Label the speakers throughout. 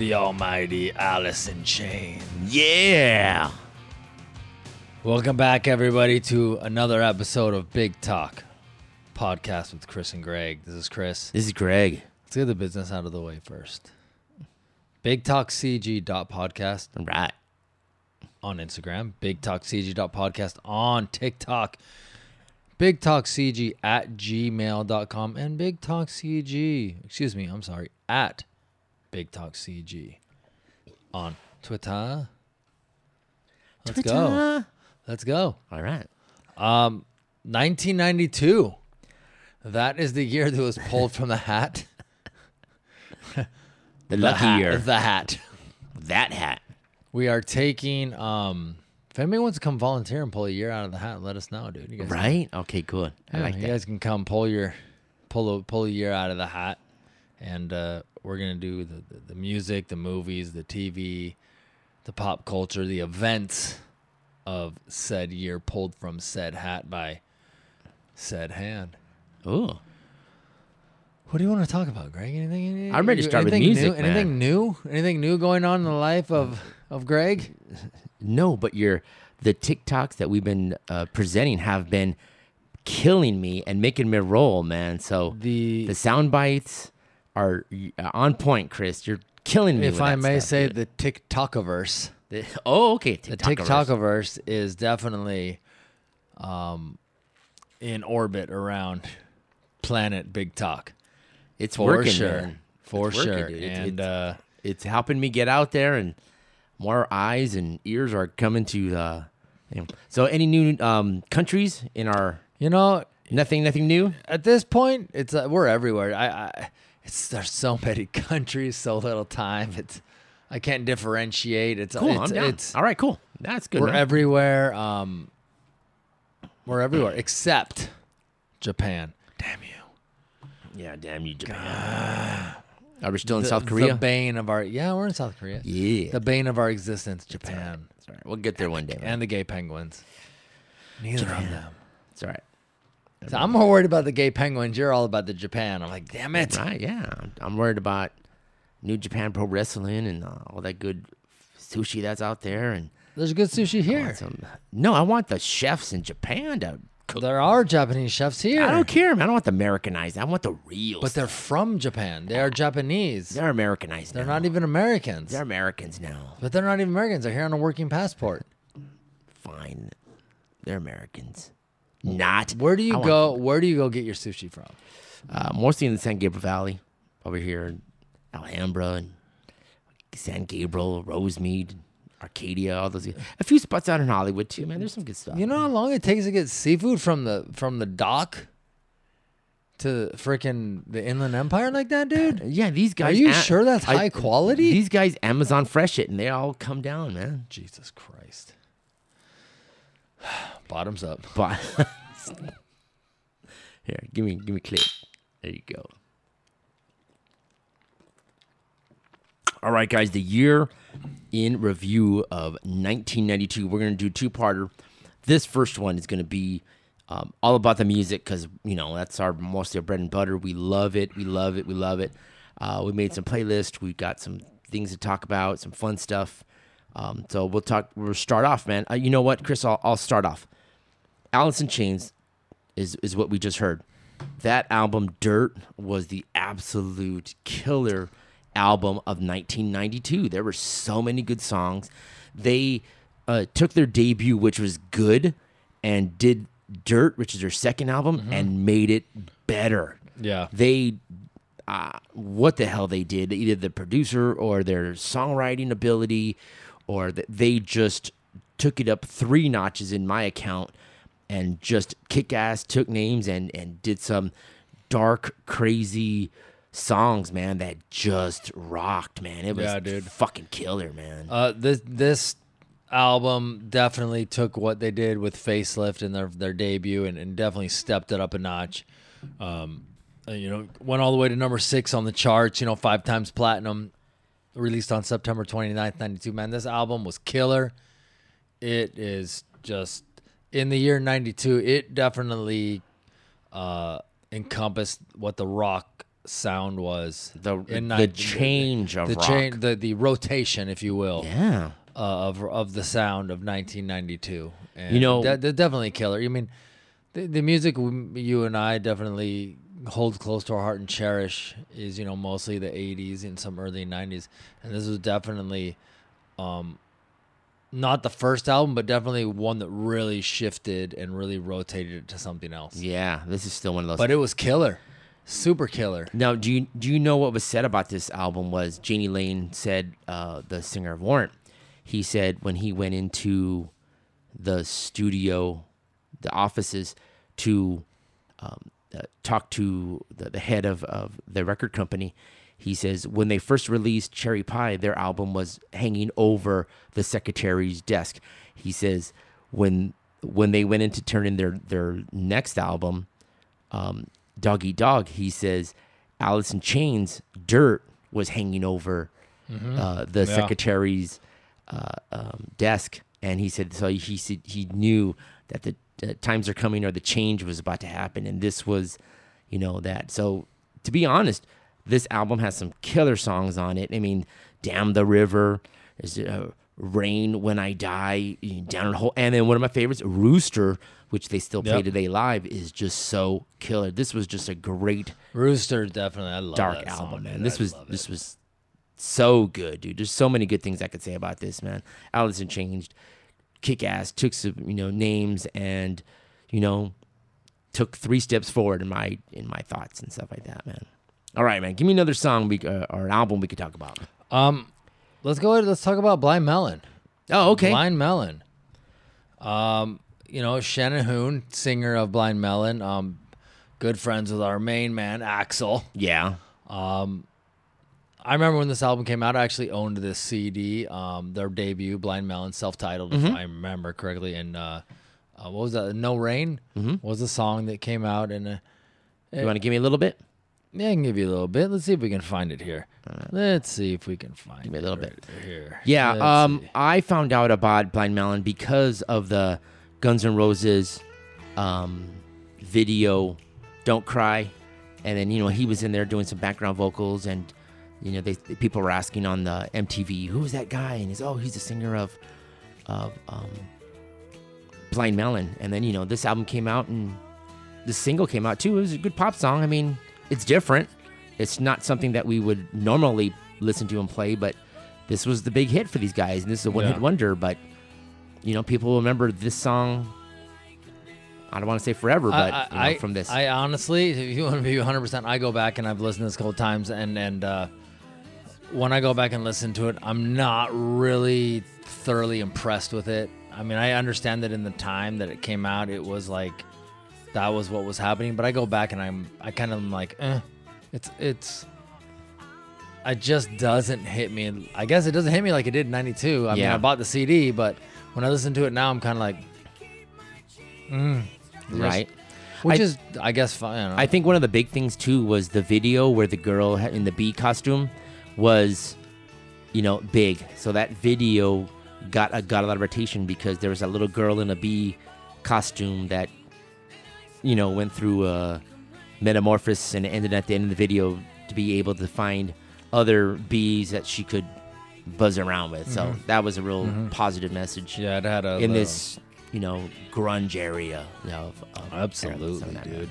Speaker 1: the almighty Alice in Chains. Yeah. Welcome back, everybody, to another episode of Big Talk podcast with Chris and Greg. This is Chris.
Speaker 2: This is Greg.
Speaker 1: Let's get the business out of the way first. Big Talk CG podcast. Right. On Instagram, Big Talk CG podcast on TikTok, Big Talk CG at gmail.com, and Big Talk CG, excuse me, I'm sorry, at Big Talk CG on Twitter. Let's Twitter. go. Let's go.
Speaker 2: All right.
Speaker 1: Um, 1992. That is the year that was pulled from the hat.
Speaker 2: the, the hat, year.
Speaker 1: The hat.
Speaker 2: That hat.
Speaker 1: We are taking. Um, if anybody wants to come volunteer and pull a year out of the hat, let us know, dude.
Speaker 2: right? Can, okay, cool.
Speaker 1: I like you that. guys can come pull your pull a pull a year out of the hat, and uh, we're gonna do the, the, the music, the movies, the TV, the pop culture, the events of said year pulled from said hat by said hand. Ooh. What do you want to talk about, Greg? Anything? anything
Speaker 2: I'm ready to start with music.
Speaker 1: New?
Speaker 2: Man.
Speaker 1: Anything new? Anything new going on in the life of of Greg?
Speaker 2: No, but your the TikToks that we've been uh, presenting have been killing me and making me roll, man. So the the sound bites, are uh, on point, Chris. You're killing me.
Speaker 1: If
Speaker 2: I
Speaker 1: may
Speaker 2: stuff,
Speaker 1: say, dude. the TikTokiverse. The,
Speaker 2: oh, okay.
Speaker 1: TikTokiverse. The TikTokiverse is definitely um, in orbit around planet Big Talk.
Speaker 2: It's for working, sure. Man. For it's sure. Working, and it's, uh, it's, helping me get out there, and more eyes and ears are coming to. Uh, So, any new um, countries in our?
Speaker 1: You know, nothing. Nothing new at this point. It's uh, we're everywhere. I, I it's there's so many countries, so little time. It's I can't differentiate. It's
Speaker 2: cool. It's, I'm down. all right. Cool. That's good.
Speaker 1: We're everywhere. Um, we're everywhere except Japan.
Speaker 2: Damn you.
Speaker 1: Yeah, damn you, Japan. God.
Speaker 2: Are we still in the, South Korea?
Speaker 1: The bane of our yeah, we're in South Korea.
Speaker 2: Yeah,
Speaker 1: the bane of our existence, Japan.
Speaker 2: It's all right. right. We'll get there and, one day.
Speaker 1: Man. And the gay penguins.
Speaker 2: Neither Japan. of them. It's all right.
Speaker 1: So I'm more worried about the gay penguins. You're all about the Japan. I'm like, damn it.
Speaker 2: Right? Yeah, I'm worried about New Japan Pro Wrestling and uh, all that good sushi that's out there. And
Speaker 1: there's good sushi here. some-
Speaker 2: no, I want the chefs in Japan to cook.
Speaker 1: There are Japanese chefs here, I
Speaker 2: don't care, man. I don't want the Americanized. I want the real. but
Speaker 1: they're from Japan. They are Japanese.
Speaker 2: They're, Americanized.
Speaker 1: they're
Speaker 2: now.
Speaker 1: not even Americans.
Speaker 2: They're Americans now.
Speaker 1: but they're not even Americans. They're here on a working passport.
Speaker 2: Fine, they're Americans not.
Speaker 1: Where do you go? Where do you go get your sushi from?
Speaker 2: Uh, mostly in the San Gabriel Valley, over here in Alhambra and San Gabriel, Rosemead, Arcadia, all those. A few spots out in Hollywood too, man. There's some good stuff.
Speaker 1: You know how long it takes to get seafood from the from the dock to freaking the Inland Empire like that, dude?
Speaker 2: Yeah, these guys.
Speaker 1: Are you am- sure that's high I, quality?
Speaker 2: These guys Amazon fresh it, and they all come down, man.
Speaker 1: Jesus Christ. Bottoms up.
Speaker 2: Here, give me, give me clip. There you go. All right, guys, the year in review of 1992. We're gonna do two-parter. This first one is gonna be um, all about the music because you know that's our mostly our bread and butter. We love it. We love it. We love it. Uh, we made some playlists. We got some things to talk about. Some fun stuff. Um, so we'll talk. We'll start off, man. Uh, you know what, Chris? I'll, I'll start off. Alice in Chains is is what we just heard. That album, Dirt, was the absolute killer album of 1992. There were so many good songs. They uh, took their debut, which was good, and did Dirt, which is their second album, mm-hmm. and made it better.
Speaker 1: Yeah,
Speaker 2: they. Uh, what the hell they did? Either the producer or their songwriting ability, or that they just took it up three notches in my account and just kick ass, took names, and and did some dark, crazy songs, man, that just rocked, man. It was yeah, dude. fucking killer, man.
Speaker 1: Uh, this this album definitely took what they did with Facelift and their their debut, and, and definitely stepped it up a notch. Um, uh, you know, went all the way to number six on the charts. You know, five times platinum. Released on September 29th, 92. Man, this album was killer. It is just in the year 92 it definitely uh encompassed what the rock sound was
Speaker 2: the in the 90, change the, of
Speaker 1: the
Speaker 2: rock. change
Speaker 1: the the rotation if you will yeah uh, of of the sound of 1992 and you know
Speaker 2: de-
Speaker 1: definitely killer i mean the, the music you and i definitely hold close to our heart and cherish is you know mostly the 80s and some early 90s and this was definitely um not the first album, but definitely one that really shifted and really rotated it to something else.
Speaker 2: Yeah, this is still one of those.
Speaker 1: But it was killer, super killer.
Speaker 2: Now, do you do you know what was said about this album? Was Janie Lane said uh, the singer of Warrant? He said when he went into the studio, the offices to um, uh, talk to the, the head of of the record company, he says, when they first released Cherry Pie, their album was hanging over the secretary's desk. He says, when when they went in to turn in their, their next album, um, Dog Eat Dog, he says, Alice in Chains, Dirt was hanging over mm-hmm. uh, the yeah. secretary's uh, um, desk. And he said, so he said he knew that the uh, times are coming or the change was about to happen. And this was, you know, that. So to be honest, this album has some killer songs on it. I mean, Dam That River, is uh, Rain When I Die, Down the Hole. And then one of my favorites, Rooster, which they still play yep. today live, is just so killer. This was just a great
Speaker 1: Rooster, definitely. I love dark album, song, man. man.
Speaker 2: This
Speaker 1: I
Speaker 2: was this was so good, dude. There's so many good things I could say about this, man. Alice in Chains, kick ass, took some, you know, names and, you know, took three steps forward in my in my thoughts and stuff like that, man. All right, man. Give me another song we, uh, or an album we could talk about. Um,
Speaker 1: let's go ahead. Let's talk about Blind Melon.
Speaker 2: Oh, okay.
Speaker 1: Blind Melon. Um, you know Shannon Hoon, singer of Blind Melon. Um, good friends with our main man Axl.
Speaker 2: Yeah. Um,
Speaker 1: I remember when this album came out. I actually owned this CD, um, their debut, Blind Melon, self-titled, mm-hmm. if I remember correctly. And uh, uh, what was that? No Rain mm-hmm. was the song that came out. And uh,
Speaker 2: you want to give me a little bit?
Speaker 1: Yeah, I can give you a little bit. Let's see if we can find it here. Uh, Let's see if we can find Give me
Speaker 2: a little it bit. here. Yeah, um, I found out about Blind Melon because of the Guns N' Roses um, video, "Don't Cry," and then you know he was in there doing some background vocals, and you know they, they- people were asking on the MTV, "Who's that guy?" And he's, "Oh, he's the singer of of um, Blind Melon." And then you know this album came out, and the single came out too. It was a good pop song. I mean, it's different. It's not something that we would normally listen to and play, but this was the big hit for these guys, and this is a one hit yeah. wonder. But you know, people remember this song. I don't want to say forever, but I, I, you know, from this,
Speaker 1: I honestly, if you want to be 100, percent I go back and I've listened to this a couple times, and and uh, when I go back and listen to it, I'm not really thoroughly impressed with it. I mean, I understand that in the time that it came out, it was like that was what was happening. But I go back and I'm I kind of am like, eh, it's it's it just doesn't hit me. I guess it doesn't hit me like it did in '92. I yeah. mean, I bought the CD, but when I listen to it now, I'm kind of like,
Speaker 2: mm, right.
Speaker 1: Which I, is, I guess,
Speaker 2: fine.
Speaker 1: I,
Speaker 2: I think one of the big things too was the video where the girl in the bee costume was, you know, big. So that video got a, got a lot of rotation because there was a little girl in a bee costume that you know, went through a metamorphosis and ended at the end of the video to be able to find other bees that she could buzz around with. So mm-hmm. that was a real mm-hmm. positive message. Yeah, it had a in little... this you know grunge area. of,
Speaker 1: of Absolutely, dude.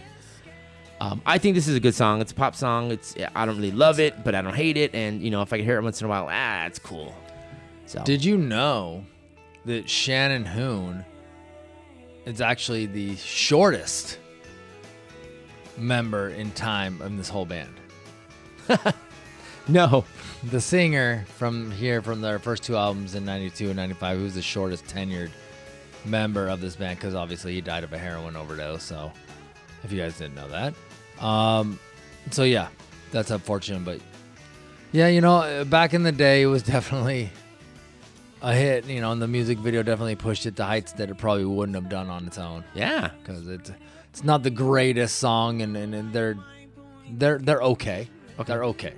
Speaker 2: Um, I think this is a good song. It's a pop song. It's I don't really love it, but I don't hate it. And you know, if I can hear it once in a while, ah, it's cool.
Speaker 1: So. Did you know that Shannon Hoon it's actually the shortest member in time in this whole band. no, the singer from here from their first two albums in 92 and 95 who's the shortest tenured member of this band because obviously he died of a heroin overdose so if you guys didn't know that um, so yeah that's unfortunate but yeah you know back in the day it was definitely a hit, you know, and the music video definitely pushed it to heights that it probably wouldn't have done on its own.
Speaker 2: Yeah,
Speaker 1: because it's it's not the greatest song, and, and, and they're they're they're okay. okay. They're okay.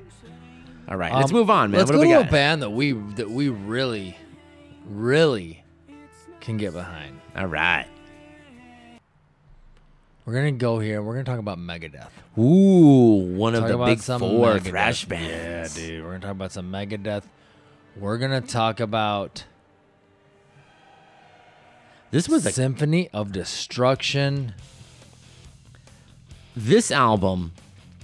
Speaker 2: All right, um, let's move on, man.
Speaker 1: Let's
Speaker 2: what
Speaker 1: go
Speaker 2: to
Speaker 1: got? a band that we that we really, really can get behind.
Speaker 2: All right.
Speaker 1: We're gonna go here. We're gonna talk about Megadeth.
Speaker 2: Ooh, one talk of the big four Megadeth. thrash bands. Yeah,
Speaker 1: dude. We're gonna talk about some Megadeth. We're going to talk about. This was a Symphony of Destruction.
Speaker 2: This album,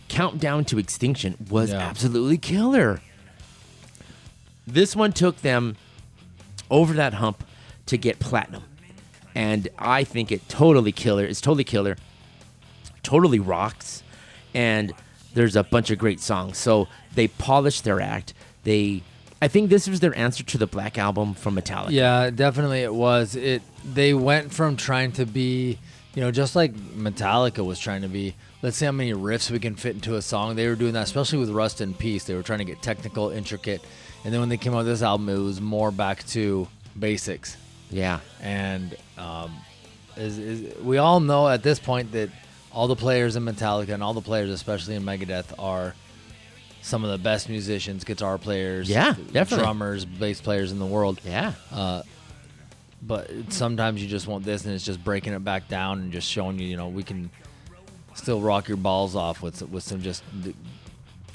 Speaker 2: Countdown to Extinction, was yeah. absolutely killer. This one took them over that hump to get platinum. And I think it totally killer. It's totally killer. Totally rocks. And there's a bunch of great songs. So they polished their act. They I think this was their answer to the Black Album from Metallica.
Speaker 1: Yeah, definitely it was. It they went from trying to be, you know, just like Metallica was trying to be. Let's see how many riffs we can fit into a song. They were doing that, especially with Rust in Peace. They were trying to get technical, intricate, and then when they came out with this album, it was more back to basics.
Speaker 2: Yeah,
Speaker 1: and um, is, is, we all know at this point that all the players in Metallica and all the players, especially in Megadeth, are some of the best musicians, guitar players, yeah, definitely. drummers, bass players in the world.
Speaker 2: Yeah. Uh,
Speaker 1: but sometimes you just want this, and it's just breaking it back down and just showing you, you know, we can still rock your balls off with with some just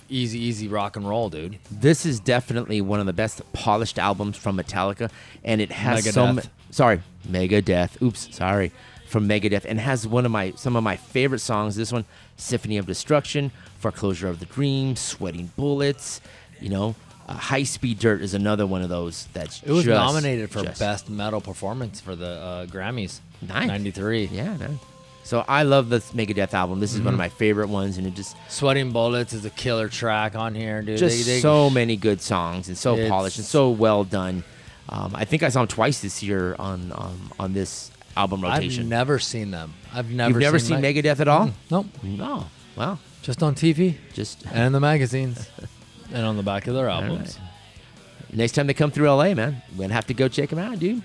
Speaker 1: easy, easy rock and roll, dude.
Speaker 2: This is definitely one of the best polished albums from Metallica, and it has Megadeth. some. Sorry, Megadeth. Oops, sorry, from Megadeth, and has one of my some of my favorite songs. This one, Symphony of Destruction, Foreclosure of the Dream, Sweating Bullets, you know. Uh, High Speed Dirt is another one of those that's It
Speaker 1: was
Speaker 2: just-
Speaker 1: nominated for just- Best Metal Performance for the uh, Grammys. Nice. 93.
Speaker 2: Yeah, man. So I love the Megadeth album. This is one of mm-hmm. my favorite ones, and it just
Speaker 1: Sweating Bullets is a killer track on here, dude.
Speaker 2: just They- they- so many good songs and so polished and so well done. Um, I think I saw them twice this year on um, on this album I've rotation.
Speaker 1: never seen them. I've never
Speaker 2: You've never seen, Megadeth at all?
Speaker 1: Nope.
Speaker 2: No. Oh, wow.
Speaker 1: Just on TV Just and the magazines and on the back of their albums.
Speaker 2: Right. Next time they come through LA, man, we're going to have to go check them out, dude.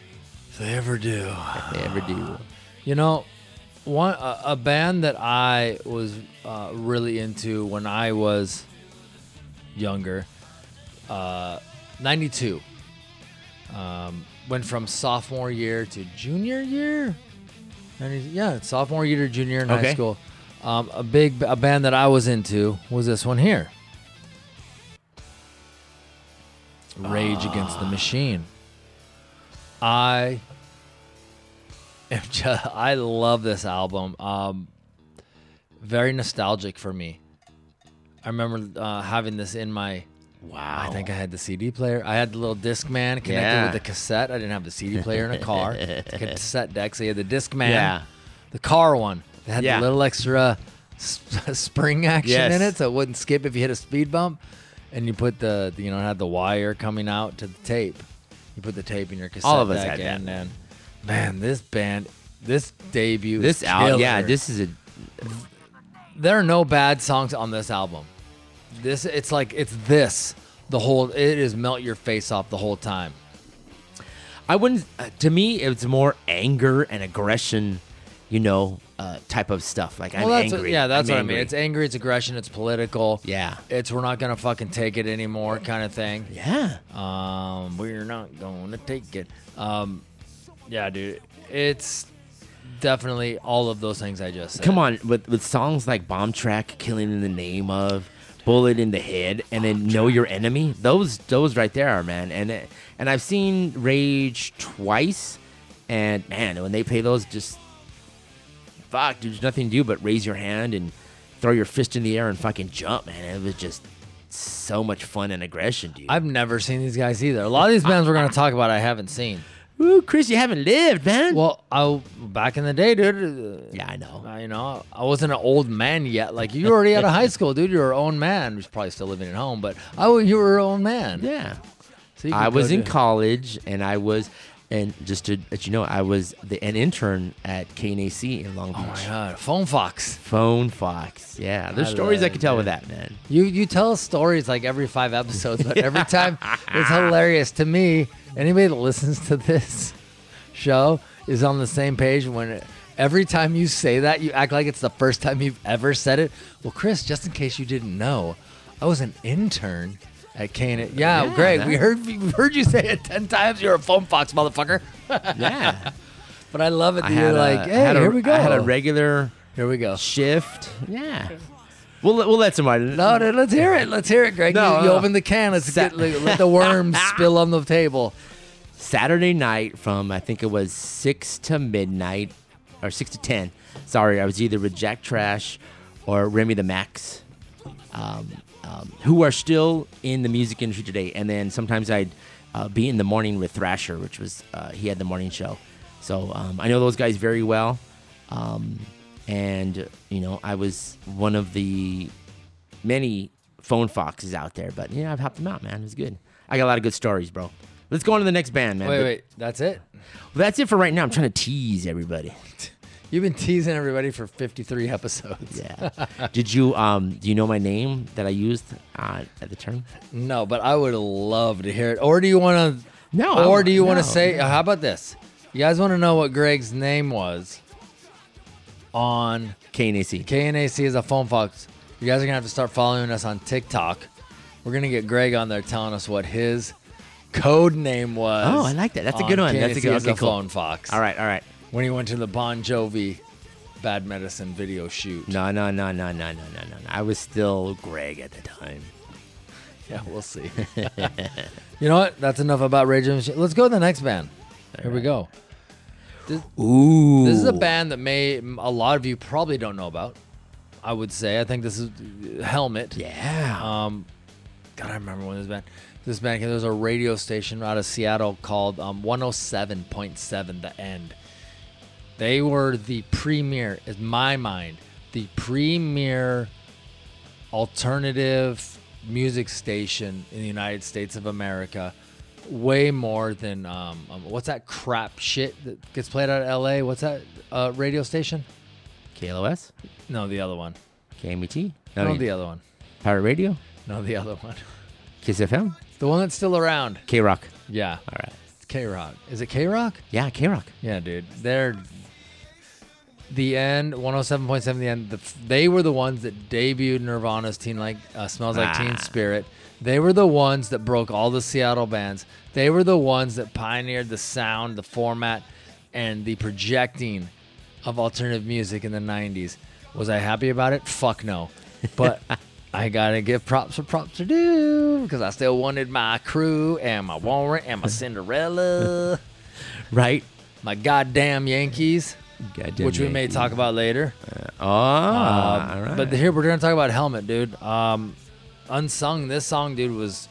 Speaker 1: If they ever do.
Speaker 2: If they ever do.
Speaker 1: You know, one a, a band that I was uh, really into when I was younger, uh, 92. Um, went from sophomore year to junior year. 90, yeah, sophomore year to junior in okay. high school. Um, a big a band that I was into was this one here. Rage uh. Against the ah. Machine. I am just, I love this album. Um, very nostalgic for me. I remember uh, having this in my. Wow. I think I had the CD player. I had the little disc man connected yeah. with the cassette. I didn't have the CD player in a car. the cassette deck, so you had the disc man. Yeah. The car one. It had yeah. a little extra spring action yes. in it, so it wouldn't skip if you hit a speed bump. And you put the, you know, had the wire coming out to the tape. You put the tape in your cassette All of us had in, that. man, this band, this debut,
Speaker 2: this album, yeah, this is a.
Speaker 1: There are no bad songs on this album. This, it's like it's this the whole. It is melt your face off the whole time.
Speaker 2: I wouldn't. Uh, to me, it's more anger and aggression. You know, uh, type of stuff. Like well, I'm
Speaker 1: angry. yeah, that's I'm what angry. I mean. It's angry. It's aggression. It's political.
Speaker 2: Yeah.
Speaker 1: It's we're not gonna fucking take it anymore kind of thing.
Speaker 2: Yeah.
Speaker 1: Um, we're not gonna take it. Um, yeah, dude. It's definitely all of those things I just said.
Speaker 2: Come on, with with songs like Bomb Track, Killing in the Name of, Bullet in the Head, and then Know Your Enemy. Those those right there are man. And and I've seen Rage twice, and man, when they play those, just fuck, dude, there's nothing to do but raise your hand and throw your fist in the air and fucking jump, man. It was just so much fun and aggression, dude.
Speaker 1: I've never seen these guys either. A lot of these bands we're gonna talk about, I haven't seen.
Speaker 2: Ooh, Chris, you haven't lived, man.
Speaker 1: Well, I back in the day, dude. Uh,
Speaker 2: yeah, I know.
Speaker 1: I, you know, I wasn't an old man yet. Like you already out of high school, dude. You're an own man. Who's probably still living at home, but I, you were an own man.
Speaker 2: Yeah. So I was in college, and I was. And just to let you know, I was the, an intern at KNAC in Long Beach. Oh my
Speaker 1: God, Phone Fox.
Speaker 2: Phone Fox. Yeah, there's I stories I could tell with that man.
Speaker 1: You you tell stories like every five episodes, but every time it's hilarious to me. Anybody that listens to this show is on the same page when. It, every time you say that, you act like it's the first time you've ever said it. Well, Chris, just in case you didn't know, I was an intern at can
Speaker 2: Yeah, yeah Greg, that... we heard we heard you say it 10 times. You're a foam fox, motherfucker. yeah.
Speaker 1: But I love it that I you're a, like, hey, a, here we go. I had a
Speaker 2: regular
Speaker 1: here we go
Speaker 2: shift. Yeah. We'll, we'll let somebody.
Speaker 1: No, no,
Speaker 2: let's
Speaker 1: hear it. Let's hear it, Greg. No, you, you no. Uh, open the can. Let's get, let the worms spill on the table.
Speaker 2: Saturday night from I think it was six to midnight or six to ten. Sorry, I was either with Jack Trash or Remy the Max. Um, um, who are still in the music industry today. And then sometimes I'd uh, be in the morning with Thrasher, which was uh, he had the morning show. So um, I know those guys very well. Um, and you know, I was one of the many phone foxes out there, but yeah, I've helped them out, man. It was good. I got a lot of good stories, bro. Let's go on to the next band, man.
Speaker 1: Wait, but, wait, that's it. Well,
Speaker 2: that's it for right now. I'm trying to tease everybody.
Speaker 1: You've been teasing everybody for 53 episodes.
Speaker 2: Yeah. Did you um do you know my name that I used uh, at the turn?
Speaker 1: No, but I would love to hear it. Or do you want to No. Or do you no, want to say no. how about this? You guys want to know what Greg's name was on
Speaker 2: KNAC.
Speaker 1: KNAC is a phone fox. You guys are going to have to start following us on TikTok. We're going to get Greg on there telling us what his code name was.
Speaker 2: Oh, I like that. That's a good one. KNAC That's a good okay,
Speaker 1: cool. phone fox.
Speaker 2: All right, all right
Speaker 1: when he went to the Bon Jovi Bad Medicine video shoot.
Speaker 2: No, no, no, no, no, no, no, no. I was still Greg at the time.
Speaker 1: Yeah, we'll see. you know what? That's enough about Rage Against the Machine. Let's go to the next band. All Here right. we go.
Speaker 2: This, Ooh.
Speaker 1: This is a band that may a lot of you probably don't know about. I would say. I think this is uh, Helmet.
Speaker 2: Yeah. Um,
Speaker 1: God, I remember when this band. This band There was a radio station out of Seattle called um, 107.7 The End they were the premier, in my mind, the premier alternative music station in the United States of America. Way more than um, um, what's that crap shit that gets played out of L.A. What's that uh, radio station?
Speaker 2: KLOS.
Speaker 1: No, the other one.
Speaker 2: KMET.
Speaker 1: No, no the other one.
Speaker 2: Pirate Radio.
Speaker 1: No, the other one.
Speaker 2: Kiss FM.
Speaker 1: The one that's still around.
Speaker 2: K Rock.
Speaker 1: Yeah.
Speaker 2: All right.
Speaker 1: K Rock. Is it K Rock?
Speaker 2: Yeah, K Rock.
Speaker 1: Yeah, dude. They're the end, 107.7 the end, the, they were the ones that debuted Nirvana's Teen Like uh, Smells Like ah. Teen Spirit. They were the ones that broke all the Seattle bands. They were the ones that pioneered the sound, the format, and the projecting of alternative music in the 90s. Was I happy about it? Fuck no. But I gotta give props for props to do because I still wanted my crew and my warrant and my Cinderella.
Speaker 2: right?
Speaker 1: My goddamn Yankees. Goddamn which we may talk about later. Uh, oh, uh, all right. But here we're gonna talk about Helmet, dude. Um, unsung. This song, dude, was.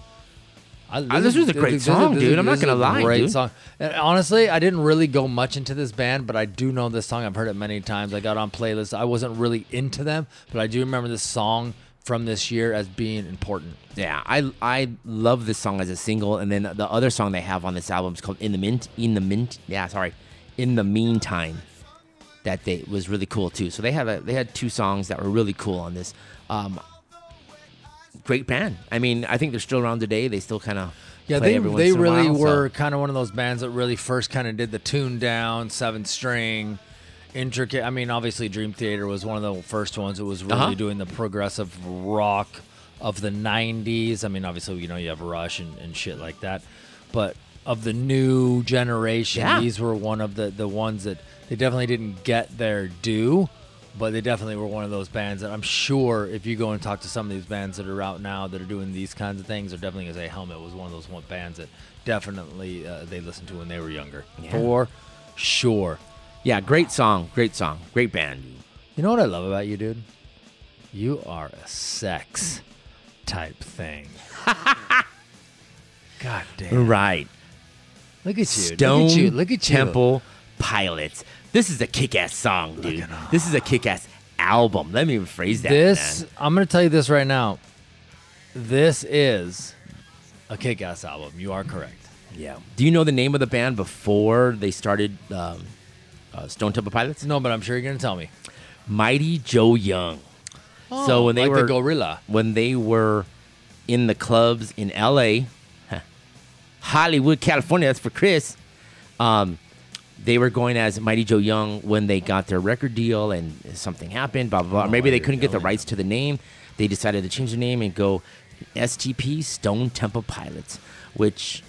Speaker 2: I, this, ah, this was a great song, dude. I'm not gonna lie, great
Speaker 1: dude.
Speaker 2: song.
Speaker 1: And honestly, I didn't really go much into this band, but I do know this song. I've heard it many times. I got on playlists. I wasn't really into them, but I do remember this song from this year as being important.
Speaker 2: Yeah, I I love this song as a single, and then the other song they have on this album is called "In the Mint." In the Mint. Yeah, sorry. In the meantime that they was really cool too. So they had a, they had two songs that were really cool on this. Um, great band. I mean, I think they're still around today. They still kind of yeah. They they really while, were so.
Speaker 1: kind of one of those bands that really first kind of did the tune down seven string. Intricate. I mean, obviously, Dream Theater was one of the first ones that was really uh-huh. doing the progressive rock of the '90s. I mean, obviously, you know, you have Rush and, and shit like that, but of the new generation, yeah. these were one of the the ones that they definitely didn't get their due, but they definitely were one of those bands that I'm sure if you go and talk to some of these bands that are out now that are doing these kinds of things, they're definitely going to say Helmet was one of those one bands that definitely uh, they listened to when they were younger. Yeah. For sure.
Speaker 2: Yeah, great song. Great song. Great band.
Speaker 1: You know what I love about you, dude? You are a sex type thing.
Speaker 2: God damn. Right. Look at you. Stone look at you. Look at you. Temple Pilots. This is a kick-ass song, dude. This is a kick-ass album. Let me rephrase that.
Speaker 1: This
Speaker 2: man. I'm
Speaker 1: gonna tell you this right now. This is a kick-ass album. You are correct.
Speaker 2: Yeah. Do you know the name of the band before they started um, uh, Stone Temple Pilots?
Speaker 1: No, but I'm sure you're gonna tell me.
Speaker 2: Mighty Joe Young. Oh, so when they like were the gorilla, when they were in the clubs in L.A., Hollywood, California. That's for Chris. Um, they were going as Mighty Joe Young when they got their record deal and something happened, blah, blah, blah. Oh, maybe they couldn't get the rights to the name. They decided to change the name and go STP Stone Temple Pilots, which,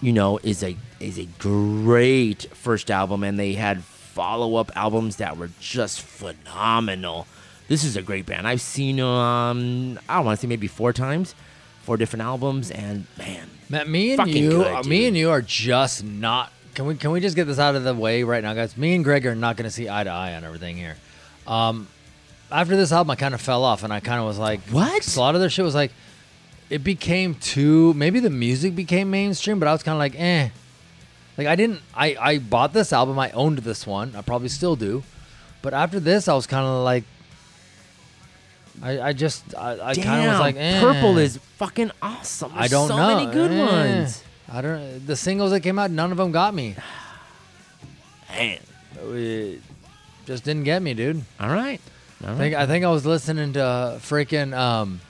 Speaker 2: you know, is a is a great first album. And they had follow up albums that were just phenomenal. This is a great band. I've seen, um, I want to say maybe four times, four different albums. And
Speaker 1: man, Matt, me and you, good, me and you are just not can we can we just get this out of the way right now, guys? Me and Greg are not going to see eye to eye on everything here. Um, after this album, I kind of fell off, and I kind of was like, "What?" A lot of their shit was like, it became too. Maybe the music became mainstream, but I was kind of like, "Eh." Like I didn't. I I bought this album. I owned this one. I probably still do, but after this, I was kind of like, I, I just I, I kind of was like, eh.
Speaker 2: purple is fucking awesome. There's I don't so know. many good eh. ones.
Speaker 1: I don't. The singles that came out, none of them got me.
Speaker 2: Man, it
Speaker 1: just didn't get me, dude.
Speaker 2: All right.
Speaker 1: All right. I, think, I think I was listening to freaking um,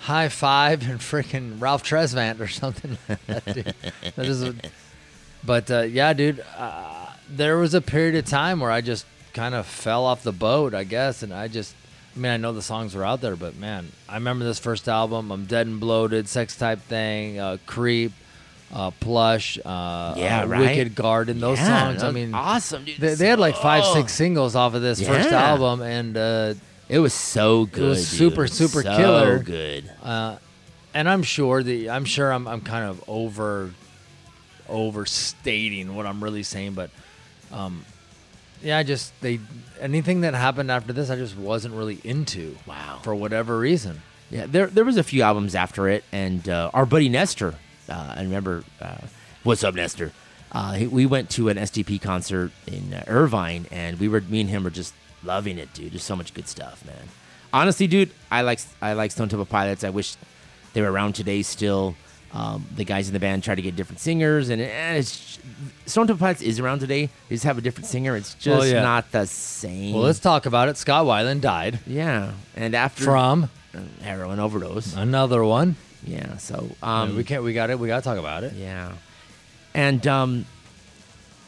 Speaker 1: Hi-Five and freaking Ralph Tresvant or something. that is, but uh, yeah, dude, uh, there was a period of time where I just kind of fell off the boat, I guess, and I just I mean, I know the songs were out there, but man, I remember this first album. I'm dead and bloated, sex type thing, uh, creep, uh, Plush, uh, yeah, uh, right? Wicked Garden, those yeah, songs. I mean, awesome, dude. They, they had like five, oh. six singles off of this yeah. first album, and uh,
Speaker 2: it was so good. It was super, dude. super so killer. good. Uh,
Speaker 1: and I'm sure the I'm sure I'm I'm kind of over overstating what I'm really saying, but um, yeah, I just they anything that happened after this, I just wasn't really into. Wow, for whatever reason.
Speaker 2: Yeah, there there was a few albums after it, and uh, our buddy Nestor uh, I remember, uh, what's up, Nestor? Uh, we went to an STP concert in uh, Irvine, and we were me and him were just loving it, dude. There's so much good stuff, man. Honestly, dude, I like I like Stone Temple Pilots. I wish they were around today still. Um, the guys in the band try to get different singers, and, it's Stone Temple Pilots is around today. They just have a different singer. It's just well, yeah. not the same.
Speaker 1: Well, let's talk about it. Scott Weiland died.
Speaker 2: Yeah, and after
Speaker 1: from
Speaker 2: heroin overdose,
Speaker 1: another one.
Speaker 2: Yeah. So
Speaker 1: um, we can't. We got it. We got to talk about it.
Speaker 2: Yeah. And um,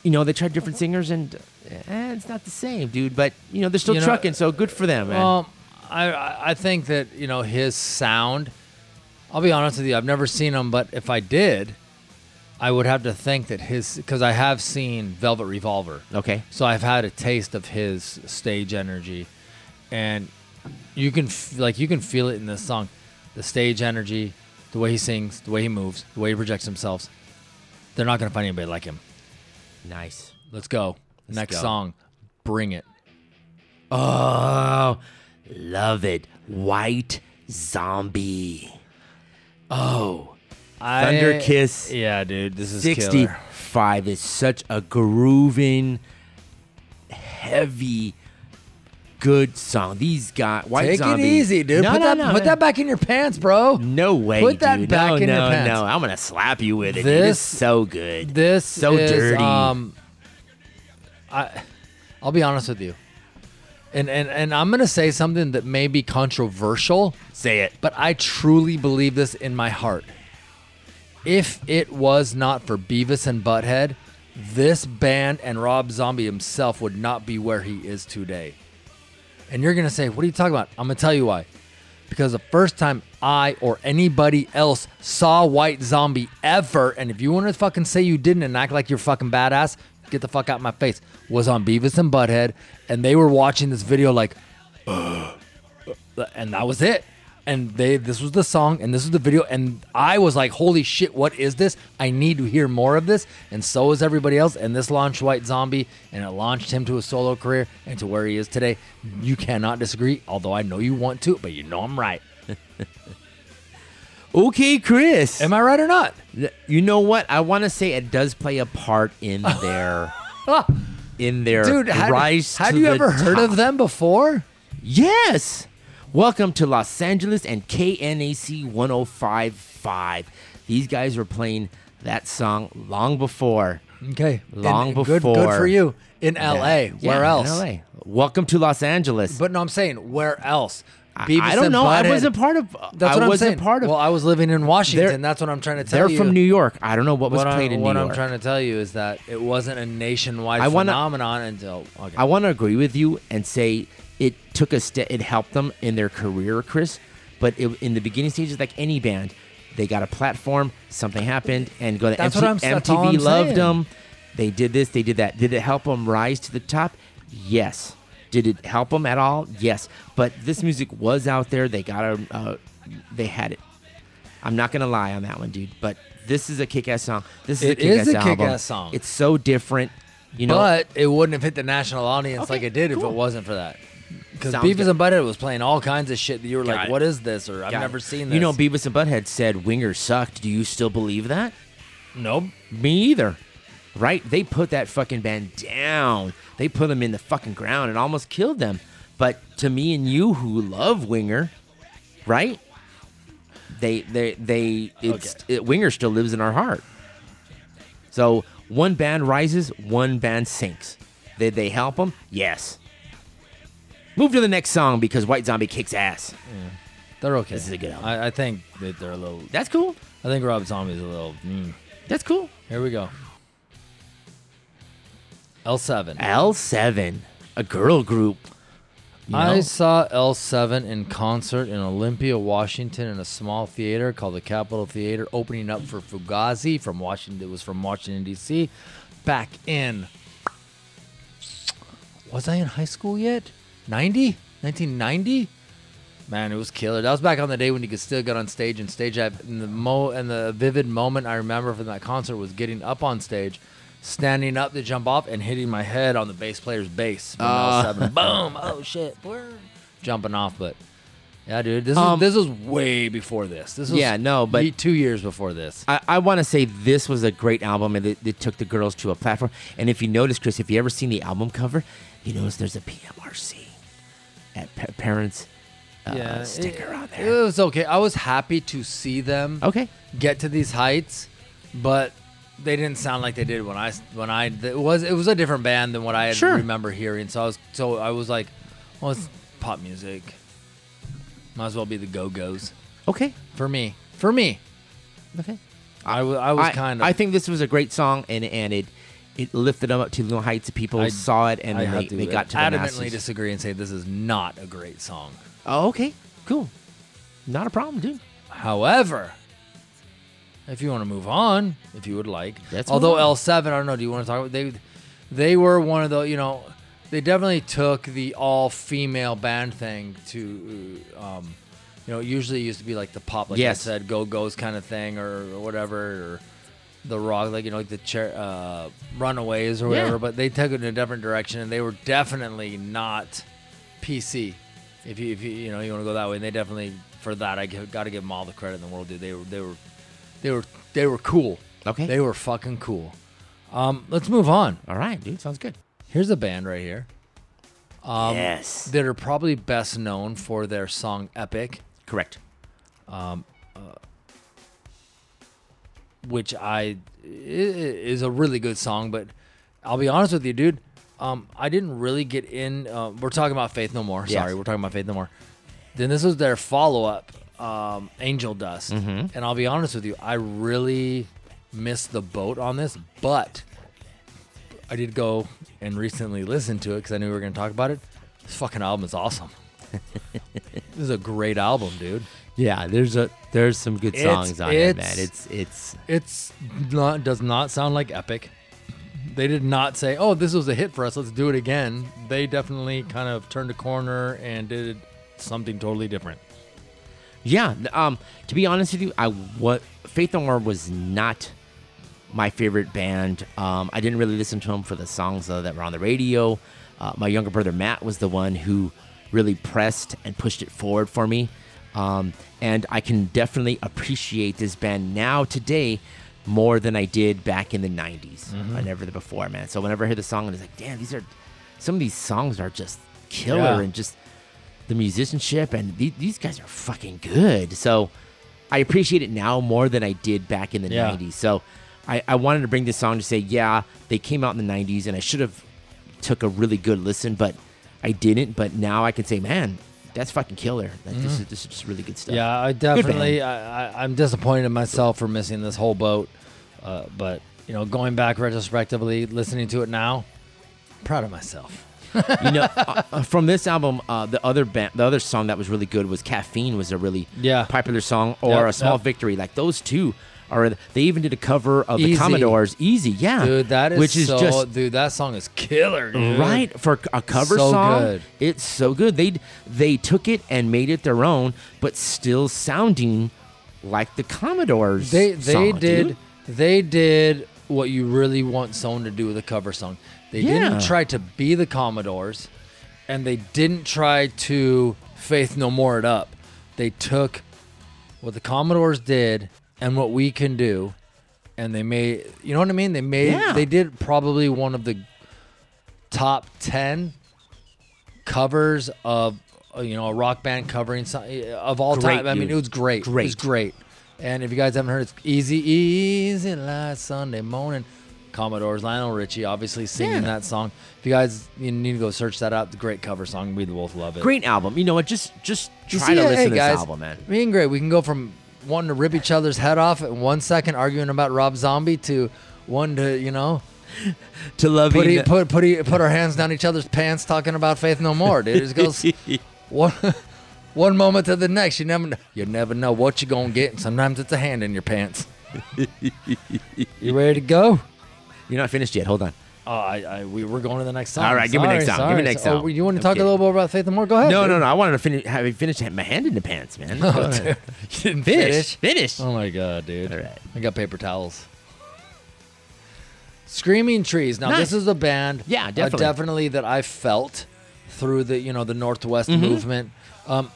Speaker 2: you know, they tried different singers, and eh, it's not the same, dude. But you know, they're still you know, trucking, so good for them. Man.
Speaker 1: I I think that you know his sound. I'll be honest with you. I've never seen him, but if I did, I would have to think that his because I have seen Velvet Revolver.
Speaker 2: Okay.
Speaker 1: So I've had a taste of his stage energy, and you can f- like you can feel it in this song, the stage energy, the way he sings, the way he moves, the way he projects himself, they're not going to find anybody like him.
Speaker 2: Nice.
Speaker 1: Let's go. Let's Next go. song. Bring it.
Speaker 2: Oh, love it. White Zombie. Oh.
Speaker 1: I, Thunder Kiss.
Speaker 2: Yeah, dude. This is 65 killer. is such a grooving, heavy good song. These guys, White
Speaker 1: Take Zombie. it easy, dude. No, put, no, that, no, put that back in your pants, bro.
Speaker 2: No way.
Speaker 1: Put that
Speaker 2: dude.
Speaker 1: back
Speaker 2: in
Speaker 1: your pants. No, no, I'm
Speaker 2: gonna slap you with it. This is It's so good. This so is, dirty. Um,
Speaker 1: I, I'll be honest with you, and and and I'm gonna say something that may be controversial.
Speaker 2: Say it.
Speaker 1: But I truly believe this in my heart. If it was not for Beavis and Butthead, this band and Rob Zombie himself would not be where he is today. And you're going to say, What are you talking about? I'm going to tell you why. Because the first time I or anybody else saw White Zombie ever, and if you want to fucking say you didn't and act like you're fucking badass, get the fuck out of my face, was on Beavis and Butthead. And they were watching this video like, and that was it and they this was the song and this was the video and I was like, holy shit, what is this? I need to hear more of this, and so is everybody else. And this launched White Zombie, and it launched him to a solo career and to where he is today. You cannot disagree, although I know you want to, but you know I'm right.
Speaker 2: okay, Chris,
Speaker 1: am I right or not?
Speaker 2: You know what? I want to say it does play a part in their ah. in their Dude, how rise. how do you ever
Speaker 1: top. heard of them before?
Speaker 2: Yes. Welcome to Los Angeles and KNAC 1055. These guys were playing that song long before.
Speaker 1: Okay. Long and before. Good, good, for you. In LA. Yeah. Where yeah, else? LA.
Speaker 2: Welcome to Los Angeles.
Speaker 1: But no, I'm saying, where else?
Speaker 2: Beavis I don't know. Butthead. I wasn't part of. That's I what I am saying. Part of.
Speaker 1: Well, I was living in Washington. They're, that's what I'm trying to
Speaker 2: tell they're you. They're from New York. I don't know what was what played i in New York. What
Speaker 1: I'm trying to tell you is that it wasn't a nationwide I
Speaker 2: wanna,
Speaker 1: phenomenon until. Okay.
Speaker 2: I want
Speaker 1: to
Speaker 2: agree with you and say it took a step, it helped them in their career, Chris. But it, in the beginning stages, like any band, they got a platform, something happened, and go to that's MTV, MTV loved saying. them. They did this, they did that. Did it help them rise to the top? Yes. Did it help them at all? Yes. But this music was out there. They got a, uh, they had it. I'm not gonna lie on that one, dude. But this is a kick-ass song. This is it a kick-ass is a album. kick-ass song. It's so different, you know.
Speaker 1: But it wouldn't have hit the national audience okay, like it did cool. if it wasn't for that. Because Beavis good. and Butthead was playing all kinds of shit that you were Got like, it. "What is this?" or "I've Got never it. seen this."
Speaker 2: You know, Beavis and Butthead said Winger sucked. Do you still believe that?
Speaker 1: Nope. Me
Speaker 2: either. Right? They put that fucking band down. They put them in the fucking ground and almost killed them. But to me and you who love Winger, right? They they they it's okay. it, Winger still lives in our heart. So one band rises, one band sinks. Did they help them? Yes. Move to the next song because White Zombie kicks ass. Yeah.
Speaker 1: They're okay.
Speaker 2: This is a good album.
Speaker 1: I, I think that they're a little.
Speaker 2: That's cool.
Speaker 1: I think Rob Zombie's a little. Mm.
Speaker 2: That's cool.
Speaker 1: Here we go. L7.
Speaker 2: L7, a girl group.
Speaker 1: You know? I saw L7 in concert in Olympia, Washington, in a small theater called the Capitol Theater, opening up for Fugazi from Washington. It was from Washington D.C. Back in, was I in high school yet? 90? 1990? Man, it was killer. That was back on the day when you could still get on stage and stage at and the mo and the vivid moment I remember from that concert was getting up on stage, standing up to jump off and hitting my head on the bass player's bass. Uh. seven. Boom! Oh shit! Brr. Jumping off, but yeah, dude, this Um, is this was way before this. This was
Speaker 2: Yeah, no, but-
Speaker 1: two years before this. I,
Speaker 2: I want to say this was a great album and it, it took the girls to a platform. And if you notice, Chris, if you ever seen the album cover, you notice there's a PMRC at parents uh, yeah, sticker it, on there. It
Speaker 1: was okay. I was happy to see them okay get to these heights, but they didn't sound like they did when I when I it was it was a different band than what I sure. remember hearing. So I was so I was like, well, it's pop music. Might as well be the Go Go's.
Speaker 2: Okay,
Speaker 1: for me, for me.
Speaker 2: Okay,
Speaker 1: I was I, kind of.
Speaker 2: I think this was a great song, and and it it lifted them up to new heights. People I, saw it and I they, they got to the adamantly masses.
Speaker 1: disagree and say this is not a great song.
Speaker 2: Oh, okay, cool, not a problem, dude.
Speaker 1: However, if you want to move on, if you would like, That's although L seven, I don't know. Do you want to talk about they? They were one of the you know they definitely took the all female band thing to. Uh, um, you know, usually used to be like the pop, like yes. I said, Go-Go's kind of thing or, or whatever, or the rock, like you know, like the chair, uh, Runaways or whatever. Yeah. But they took it in a different direction, and they were definitely not PC. If you if you you know you want to go that way, and they definitely for that I got to give them all the credit in the world, dude. They were they were they were they were cool.
Speaker 2: Okay,
Speaker 1: they were fucking cool. Um, let's move on.
Speaker 2: All right, dude, sounds good.
Speaker 1: Here's a band right here.
Speaker 2: Um, yes,
Speaker 1: that are probably best known for their song "Epic."
Speaker 2: Correct. Um, uh,
Speaker 1: which I is a really good song. But I'll be honest with you, dude. Um, I didn't really get in. Uh, we're talking about Faith No More. Sorry, yes. we're talking about Faith No More. Then this was their follow up, um, Angel Dust. Mm-hmm. And I'll be honest with you, I really missed the boat on this, but I did go and recently listen to it because I knew we were going to talk about it. This fucking album is awesome. this is a great album, dude.
Speaker 2: Yeah, there's a there's some good songs it's, on it, man. It's it's
Speaker 1: it's not does not sound like epic. They did not say, "Oh, this was a hit for us. Let's do it again." They definitely kind of turned a corner and did something totally different.
Speaker 2: Yeah, um, to be honest with you, I what Faith No More was not my favorite band. Um, I didn't really listen to them for the songs uh, that were on the radio. Uh, my younger brother Matt was the one who really pressed and pushed it forward for me. Um, and I can definitely appreciate this band now today more than I did back in the 90s mm-hmm. and ever before, man. So whenever I hear the song, and it's like, damn, these are some of these songs are just killer yeah. and just the musicianship and th- these guys are fucking good. So I appreciate it now more than I did back in the yeah. 90s. So I, I wanted to bring this song to say, yeah, they came out in the 90s and I should have took a really good listen, but I didn't. But now I can say, man, that's fucking killer. Like, mm-hmm. this, is, this is just really good stuff.
Speaker 1: Yeah, I definitely I, am disappointed in myself for missing this whole boat, uh, but you know, going back retrospectively, listening to it now, proud of myself. you
Speaker 2: know, uh, uh, from this album, uh, the other band, the other song that was really good was "Caffeine" was a really yeah. popular song, or yep, "A Small yep. Victory." Like those two are in, they even did a cover of Easy. the Commodores "Easy." Yeah,
Speaker 1: dude, that is which is so, just dude, that song is killer, dude. right?
Speaker 2: For a cover so song, good. it's so good. They they took it and made it their own, but still sounding like the Commodores. They they song,
Speaker 1: did
Speaker 2: dude.
Speaker 1: they did what you really want someone to do with a cover song. They yeah. didn't try to be the Commodores, and they didn't try to Faith No More it up. They took what the Commodores did and what we can do and they made you know what I mean? They made yeah. they did probably one of the top 10 covers of uh, you know a rock band covering uh, of all great, time. I mean, it was great. Great. It was great. And if you guys haven't heard, it's easy, easy last Sunday morning. Commodore's Lionel Richie, obviously singing yeah. that song. If you guys you need to go search that out, the great cover song. We both love it.
Speaker 2: Great album. You know what? Just just try see, to listen hey, to guys, this album, man.
Speaker 1: Me and
Speaker 2: Gray,
Speaker 1: we can go from one to rip each other's head off in one second arguing about Rob Zombie to one to you know to love put, put put put our hands down each other's pants talking about Faith No More. Dude, it just goes one one moment to the next. You never you never know what you're gonna get, and sometimes it's a hand in your pants. you ready to go?
Speaker 2: You're not finished yet. Hold on.
Speaker 1: Oh, I, I, we are going to the next song. All right, give me next song. Give me next song. Oh, you want to talk a little bit about Faith No More? Go ahead.
Speaker 2: No, no, no. I wanted to finish. Have you finished my hand in the pants, man? Oh, you didn't finish. finish.
Speaker 1: Oh my god, dude. All right. I got paper towels. Screaming Trees. Now nice. this is a band. Yeah, uh, definitely. Uh, definitely that I felt through the you know the Northwest mm-hmm. movement. Um,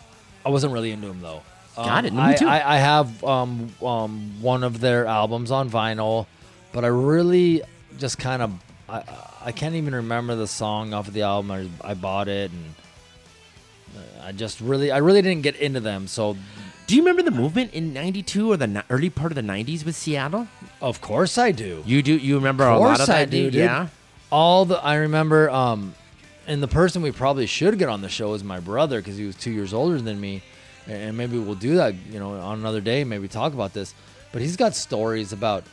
Speaker 1: I wasn't really into them though. Um, got it.
Speaker 2: I,
Speaker 1: I, I, have um, um, one of their albums on vinyl, but I really just kind of I I can't even remember the song off of the album. I, I bought it and uh, I just really I really didn't get into them. So
Speaker 2: do you remember the movement in '92 or the early part of the '90s with Seattle?
Speaker 1: Of course I do.
Speaker 2: You do. You remember a lot of I that, do, dude. Yeah.
Speaker 1: All the I remember. Um, and the person we probably should get on the show is my brother because he was two years older than me, and maybe we'll do that. You know, on another day, maybe talk about this. But he's got stories about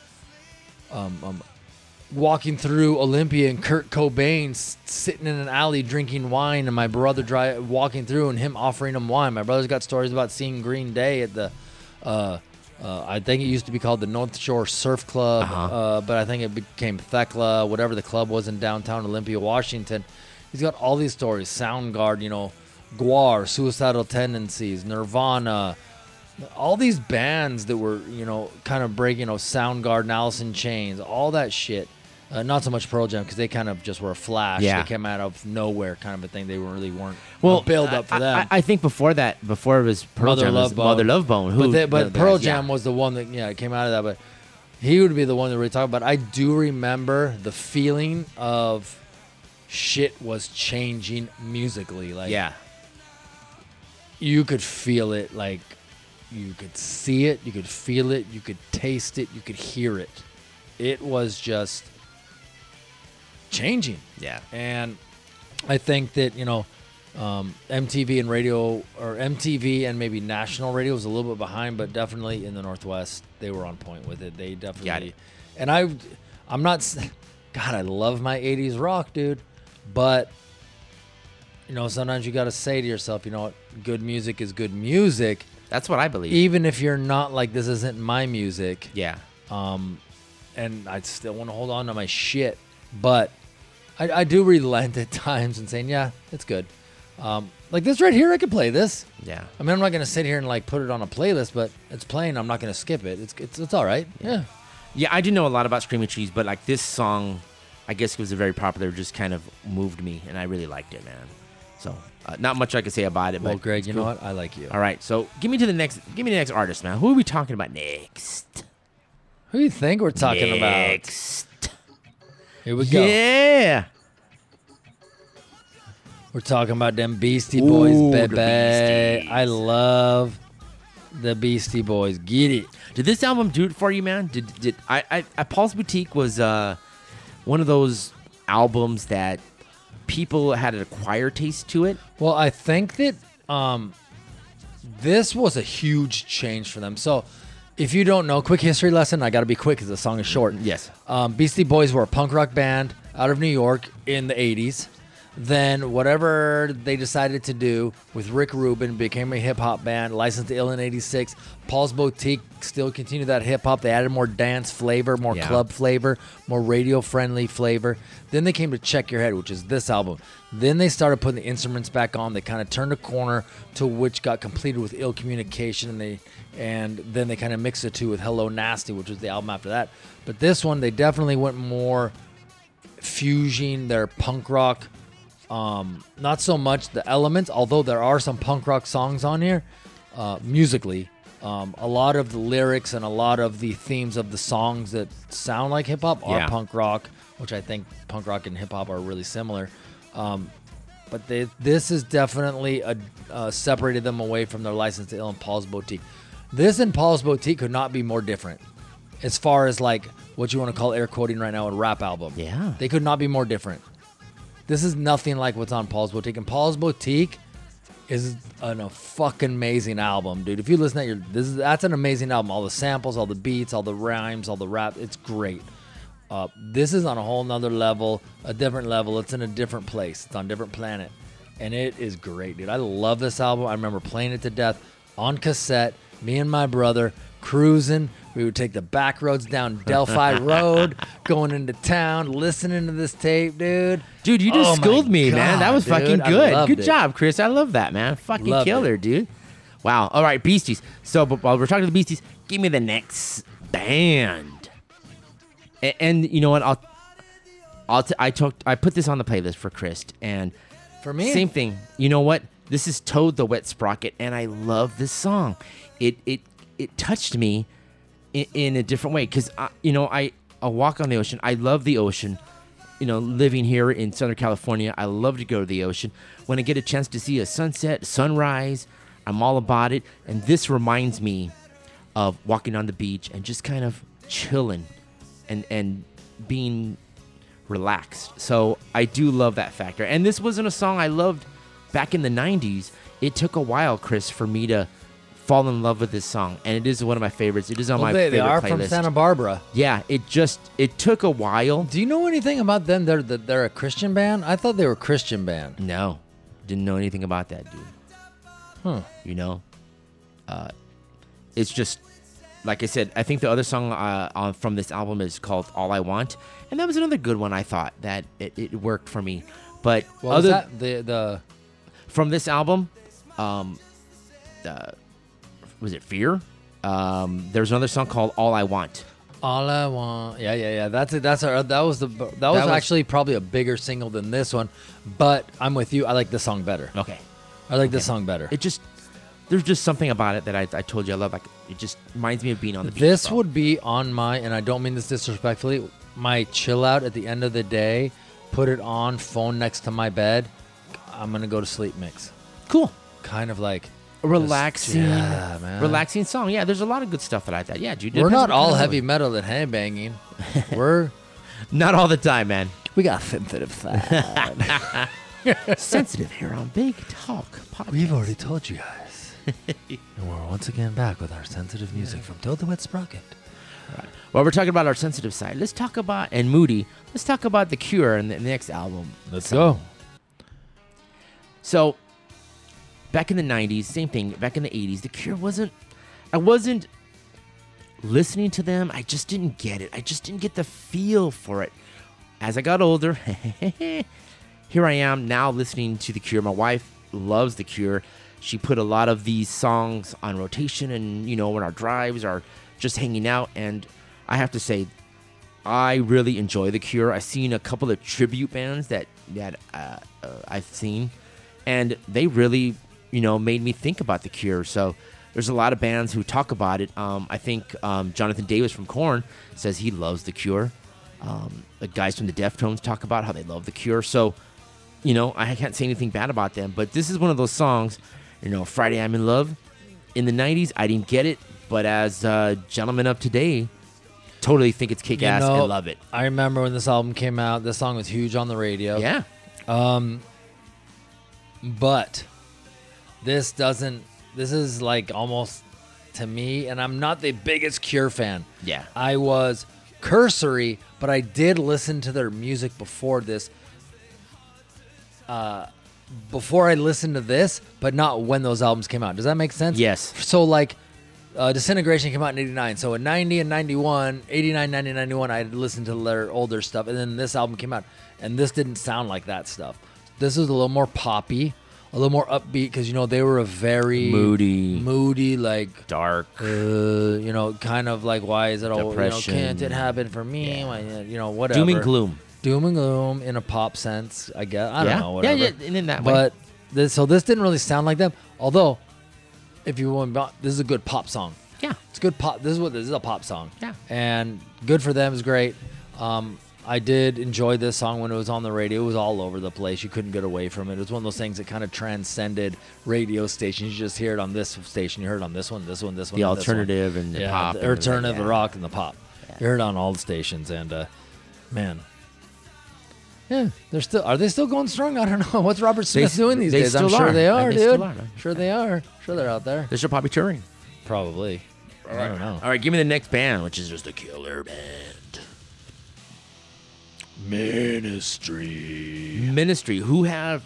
Speaker 1: um, um, walking through Olympia and Kurt Cobain sitting in an alley drinking wine, and my brother dry, walking through and him offering him wine. My brother's got stories about seeing Green Day at the, uh, uh, I think it used to be called the North Shore Surf Club, uh-huh. uh, but I think it became Thecla, whatever the club was in downtown Olympia, Washington. He's got all these stories Soundgarden, you know, GWAR, Suicidal Tendencies, Nirvana all these bands that were you know kind of breaking you know soundgarden alice in chains all that shit uh, not so much Pearl Jam because they kind of just were a flash. Yeah. They came out of nowhere, kind of a thing. They really weren't well build up for
Speaker 2: that. I, I, think before that, before it was Pearl Mother Jam, Love was Bone. Mother Love Bone.
Speaker 1: Who, but, they, but Pearl Jam yeah. was the one that yeah came out of that. But he would be the one that we talk about. I do remember the feeling of shit was changing musically. Like
Speaker 2: yeah,
Speaker 1: you could feel it. Like you could see it. You could feel it. You could taste it. You could hear it. It was just changing.
Speaker 2: Yeah.
Speaker 1: And I think that, you know, um, MTV and radio, or MTV and maybe national radio was a little bit behind, but definitely in the Northwest, they were on point with it. They definitely. It. And I, I'm not. God, I love my '80s rock, dude. But you know, sometimes you got to say to yourself, you know what, good music is good music.
Speaker 2: That's what I believe.
Speaker 1: Even if you're not like this isn't my music.
Speaker 2: Yeah.
Speaker 1: Um, and I still want to hold on to my shit, but I, I do relent at times and saying, yeah, it's good. Um, like this right here, I could play this.
Speaker 2: Yeah.
Speaker 1: I mean, I'm not gonna sit here and like put it on a playlist, but it's playing. I'm not gonna skip it. It's it's, it's all right. Yeah.
Speaker 2: yeah. yeah. I do know a lot about Screaming Trees, but like this song, I guess it was a very popular. Just kind of moved me, and I really liked it, man. So uh, not much I can say about it. Well,
Speaker 1: Greg, you cool. know what? I like you.
Speaker 2: All right, so give me to the next. Give me the next artist, man. Who are we talking about next?
Speaker 1: Who do you think we're talking next. about? Here we go.
Speaker 2: Yeah.
Speaker 1: We're talking about them Beastie Boys, Ooh, I love the Beastie Boys. Get it.
Speaker 2: Did this album do it for you, man? Did did I? I, I Paul's Boutique was uh, one of those albums that people had an acquired taste to it.
Speaker 1: Well, I think that um, this was a huge change for them. So if you don't know, quick history lesson. I got to be quick because the song is short.
Speaker 2: Yes.
Speaker 1: Um, Beastie Boys were a punk rock band out of New York in the 80s. Then whatever they decided to do with Rick Rubin became a hip hop band, licensed to Ill in '86. Paul's Boutique still continued that hip hop. They added more dance flavor, more yeah. club flavor, more radio friendly flavor. Then they came to Check Your Head, which is this album. Then they started putting the instruments back on. They kind of turned a corner to which got completed with Ill Communication, and they and then they kind of mix the two with Hello Nasty, which was the album after that. But this one, they definitely went more fusing their punk rock. Um, not so much the elements, although there are some punk rock songs on here uh, musically. Um, a lot of the lyrics and a lot of the themes of the songs that sound like hip hop are yeah. punk rock, which I think punk rock and hip hop are really similar. Um, but they, this is definitely a, uh, separated them away from their license to Ill and Paul's Boutique. This and Paul's Boutique could not be more different as far as like what you want to call air quoting right now a rap album.
Speaker 2: Yeah.
Speaker 1: They could not be more different. This is nothing like what's on Paul's Boutique. And Paul's Boutique is an, a fucking amazing album, dude. If you listen to your this is that's an amazing album. All the samples, all the beats, all the rhymes, all the rap, it's great. Uh, this is on a whole nother level, a different level. It's in a different place. It's on a different planet. And it is great, dude. I love this album. I remember playing it to death on cassette me and my brother cruising. We would take the back roads down Delphi Road, going into town, listening to this tape, dude.
Speaker 2: Dude, you just oh schooled me, God, man. That was dude. fucking good. Good it. job, Chris. I love that, man. Fucking loved killer, it. dude. Wow. All right, Beasties. So while we're talking to the Beasties, give me the next band. And, and you know what? I'll, I'll t- I took I put this on the playlist for Chris and
Speaker 1: for me
Speaker 2: same thing. You know what? This is Toad the Wet Sprocket, and I love this song it it it touched me in, in a different way because you know I walk on the ocean. I love the ocean. You know, living here in Southern California, I love to go to the ocean. When I get a chance to see a sunset, sunrise, I'm all about it. And this reminds me of walking on the beach and just kind of chilling and and being relaxed. So I do love that factor. And this wasn't a song I loved back in the 90s. It took a while, Chris, for me to fall in love with this song, and it is one of my favorites. It is on well, my they, favorite they are playlist. from
Speaker 1: Santa Barbara.
Speaker 2: Yeah, it just it took a while.
Speaker 1: Do you know anything about them? They're they're a Christian band. I thought they were a Christian band.
Speaker 2: No, didn't know anything about that, dude.
Speaker 1: Huh?
Speaker 2: You know, uh, it's just like I said. I think the other song uh, on, from this album is called "All I Want," and that was another good one. I thought that it, it worked for me. But well, other the the from this album, um, uh, was it Fear? Um, there's another song called All I Want.
Speaker 1: All I want, yeah, yeah, yeah. That's it. That's our. That was the. That was, that was actually probably a bigger single than this one, but I'm with you. I like this song better.
Speaker 2: Okay,
Speaker 1: I like okay. this song better.
Speaker 2: It just there's just something about it that I, I told you I love. Like it just reminds me of being on the. beach.
Speaker 1: This would be on my, and I don't mean this disrespectfully. My chill out at the end of the day, put it on, phone next to my bed. I'm gonna go to sleep mix.
Speaker 2: Cool.
Speaker 1: Kind of like
Speaker 2: relaxing, Just, yeah, relaxing song. Yeah, there's a lot of good stuff that I thought. Yeah, dude.
Speaker 1: We're not all heavy metal and handbanging. We're
Speaker 2: not all the time, man.
Speaker 1: We got
Speaker 2: sensitive side. sensitive here on Big Talk Podcast. We've
Speaker 1: already told you guys. and we're once again back with our sensitive music yeah. from Toad the Wet Sprocket.
Speaker 2: Right. we're talking about our sensitive side. Let's talk about, and Moody, let's talk about The Cure and the next album.
Speaker 1: Let's go.
Speaker 2: So, back in the 90s, same thing, back in the 80s, The Cure wasn't, I wasn't listening to them. I just didn't get it. I just didn't get the feel for it. As I got older, here I am now listening to The Cure. My wife loves The Cure. She put a lot of these songs on rotation and, you know, when our drives are just hanging out. And I have to say, I really enjoy The Cure. I've seen a couple of tribute bands that that uh, uh, I've seen, and they really you know, made me think about The Cure. So there's a lot of bands who talk about it. Um, I think um, Jonathan Davis from Korn says he loves The Cure. Um, the guys from the Deftones talk about how they love The Cure. So, you know, I can't say anything bad about them. But this is one of those songs, you know, Friday I'm in Love. In the 90s, I didn't get it. But as a gentlemen of today, totally think it's kick ass you know, and love it.
Speaker 1: I remember when this album came out, this song was huge on the radio.
Speaker 2: Yeah.
Speaker 1: Um, but this doesn't. This is like almost to me, and I'm not the biggest Cure fan.
Speaker 2: Yeah.
Speaker 1: I was cursory, but I did listen to their music before this. Uh, before I listened to this, but not when those albums came out. Does that make sense?
Speaker 2: Yes.
Speaker 1: So like uh, Disintegration came out in 89. So in 90 and 91, 89, 90, 91, I listened to their older stuff. And then this album came out. And this didn't sound like that stuff. This is a little more poppy a little more upbeat because you know they were a very
Speaker 2: moody,
Speaker 1: moody, like
Speaker 2: dark,
Speaker 1: uh, you know, kind of like why is it all you know, can't it happen for me? Yeah. Uh, you know, whatever.
Speaker 2: Doom and gloom.
Speaker 1: Doom and gloom in a pop sense, I guess. I yeah. don't know. Whatever. Yeah, yeah, and in that but way. This, so this didn't really sound like them. Although, if you want, this is a good pop song.
Speaker 2: Yeah,
Speaker 1: it's good pop. This is what this is a pop song.
Speaker 2: Yeah, and
Speaker 1: good for them is great. Um, I did enjoy this song when it was on the radio. It was all over the place. You couldn't get away from it. It was one of those things that kind of transcended radio stations. You just hear it on this station. You heard it on this one, this
Speaker 2: one,
Speaker 1: this
Speaker 2: one. The and alternative one. and the yeah, pop.
Speaker 1: The
Speaker 2: alternative, the
Speaker 1: rock, and the pop. Yeah. You heard it on all the stations. And uh, man, yeah, they're still. Are they still going strong? I don't know. What's Robert Smith they,
Speaker 2: doing
Speaker 1: these
Speaker 2: days?
Speaker 1: I'm
Speaker 2: sure
Speaker 1: are.
Speaker 2: they are,
Speaker 1: they dude. Are. Sure they are. Sure they're out there.
Speaker 2: They're still probably touring.
Speaker 1: Probably. I don't know. All
Speaker 2: right, give me the next band, which is just a killer band. Ministry. Ministry, who have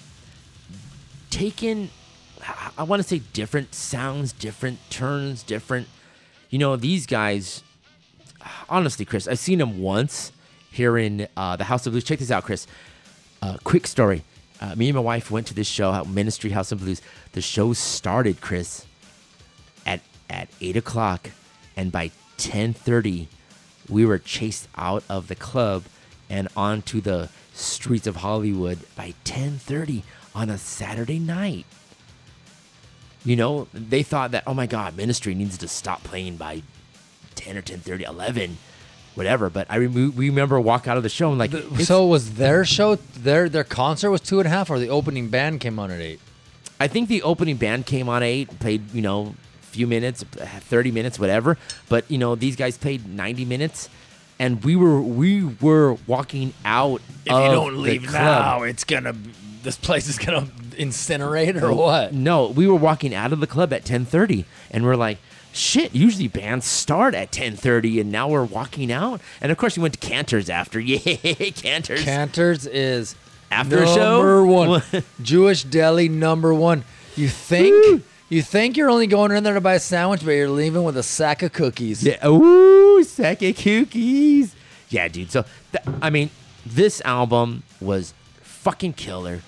Speaker 2: taken, I want to say, different sounds, different turns, different. You know, these guys, honestly, Chris, I've seen them once here in uh, the House of Blues. Check this out, Chris. Uh, quick story. Uh, me and my wife went to this show, Ministry House of Blues. The show started, Chris, at at eight o'clock, and by ten thirty, we were chased out of the club and onto the streets of Hollywood by 10:30 on a Saturday night. You know, they thought that oh my god, ministry needs to stop playing by 10 or 10:30, 11 whatever. But I we remember walk out of the show and like. The,
Speaker 1: so was their show their their concert was two and a half, or the opening band came on at eight.
Speaker 2: I think the opening band came on eight, played you know a few minutes, thirty minutes, whatever. But you know these guys played ninety minutes, and we were we were walking out. If you don't leave now,
Speaker 1: it's gonna this place is gonna incinerate or what?
Speaker 2: No, we were walking out of the club at ten thirty, and we're like, shit. Usually bands start at ten thirty, and now we're walking out. And of course, we went to Canter's after. Yeah, Canter's.
Speaker 1: Canter's is after number show number one Jewish deli number one. You think? You think you're only going in there to buy a sandwich, but you're leaving with a sack of cookies.
Speaker 2: Yeah. Ooh, sack of cookies. Yeah, dude. So, th- I mean, this album was fucking killer.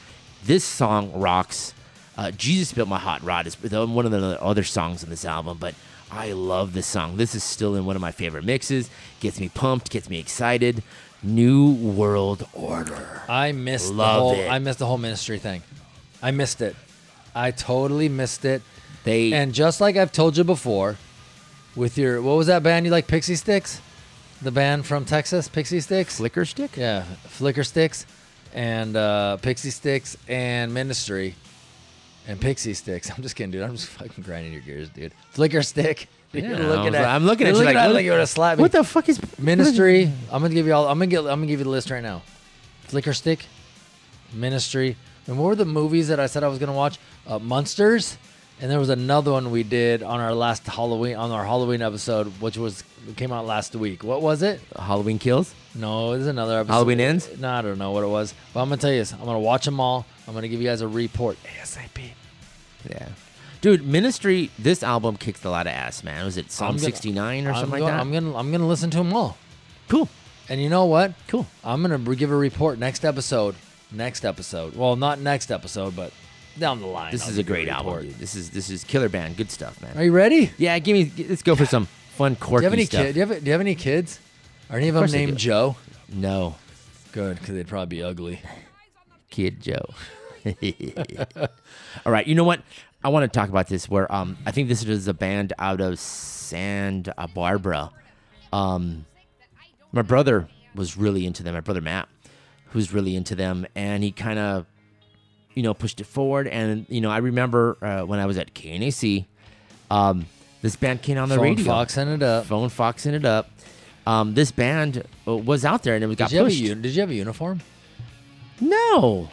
Speaker 2: This song rocks. Uh, Jesus built my hot rod is one of the other songs on this album, but I love this song. This is still in one of my favorite mixes. Gets me pumped. Gets me excited. New World Order.
Speaker 1: I missed love the whole. It. I missed the whole ministry thing. I missed it. I totally missed it.
Speaker 2: They
Speaker 1: and just like I've told you before, with your what was that band you like? Pixie Sticks, the band from Texas, Pixie Sticks,
Speaker 2: Flicker Stick,
Speaker 1: yeah, Flicker Sticks, and uh, Pixie Sticks and Ministry, and Pixie Sticks. I'm just kidding, dude. I'm just fucking grinding your gears, dude. Flicker Stick.
Speaker 2: Yeah, you looking at, like,
Speaker 1: I'm
Speaker 2: looking at you
Speaker 1: looking
Speaker 2: like, at,
Speaker 1: like
Speaker 2: you going to
Speaker 1: slap me.
Speaker 2: What the fuck is
Speaker 1: Ministry? I'm gonna give you all. I'm gonna get. I'm gonna give you the list right now. Flicker Stick, Ministry, and what were the movies that I said I was gonna watch? Uh, Monsters, and there was another one we did on our last Halloween on our Halloween episode, which was came out last week. What was it?
Speaker 2: Halloween Kills?
Speaker 1: No, was another episode.
Speaker 2: Halloween Ends?
Speaker 1: No, I don't know what it was. But I'm gonna tell you this. I'm gonna watch them all. I'm gonna give you guys a report ASAP.
Speaker 2: Yeah. Dude, Ministry, this album kicks a lot of ass, man. Was it Psalm 69 or I'm something going like that? I'm
Speaker 1: gonna I'm gonna listen to them all.
Speaker 2: Cool.
Speaker 1: And you know what?
Speaker 2: Cool. I'm
Speaker 1: gonna give a report next episode next episode. Well, not next episode, but down the line.
Speaker 2: This I'll is a great album, dude. This is this is killer band. Good stuff, man.
Speaker 1: Are you ready?
Speaker 2: Yeah, give me. Let's go for some fun quirky
Speaker 1: do you have any stuff. Kid, do, you have, do you have any kids? Are any of, of them named Joe?
Speaker 2: No.
Speaker 1: Good, because they'd probably be ugly.
Speaker 2: Kid Joe. All right, you know what? I want to talk about this. Where um, I think this is a band out of Santa Barbara. Um, my brother was really into them. My brother Matt who's really into them, and he kind of, you know, pushed it forward. And you know, I remember uh, when I was at KNAC, um, this band came on the Phone radio.
Speaker 1: ended it up.
Speaker 2: Phone Fox it up. Um, this band uh, was out there and it was got
Speaker 1: pushed.
Speaker 2: Have
Speaker 1: a, did you have a uniform?
Speaker 2: No.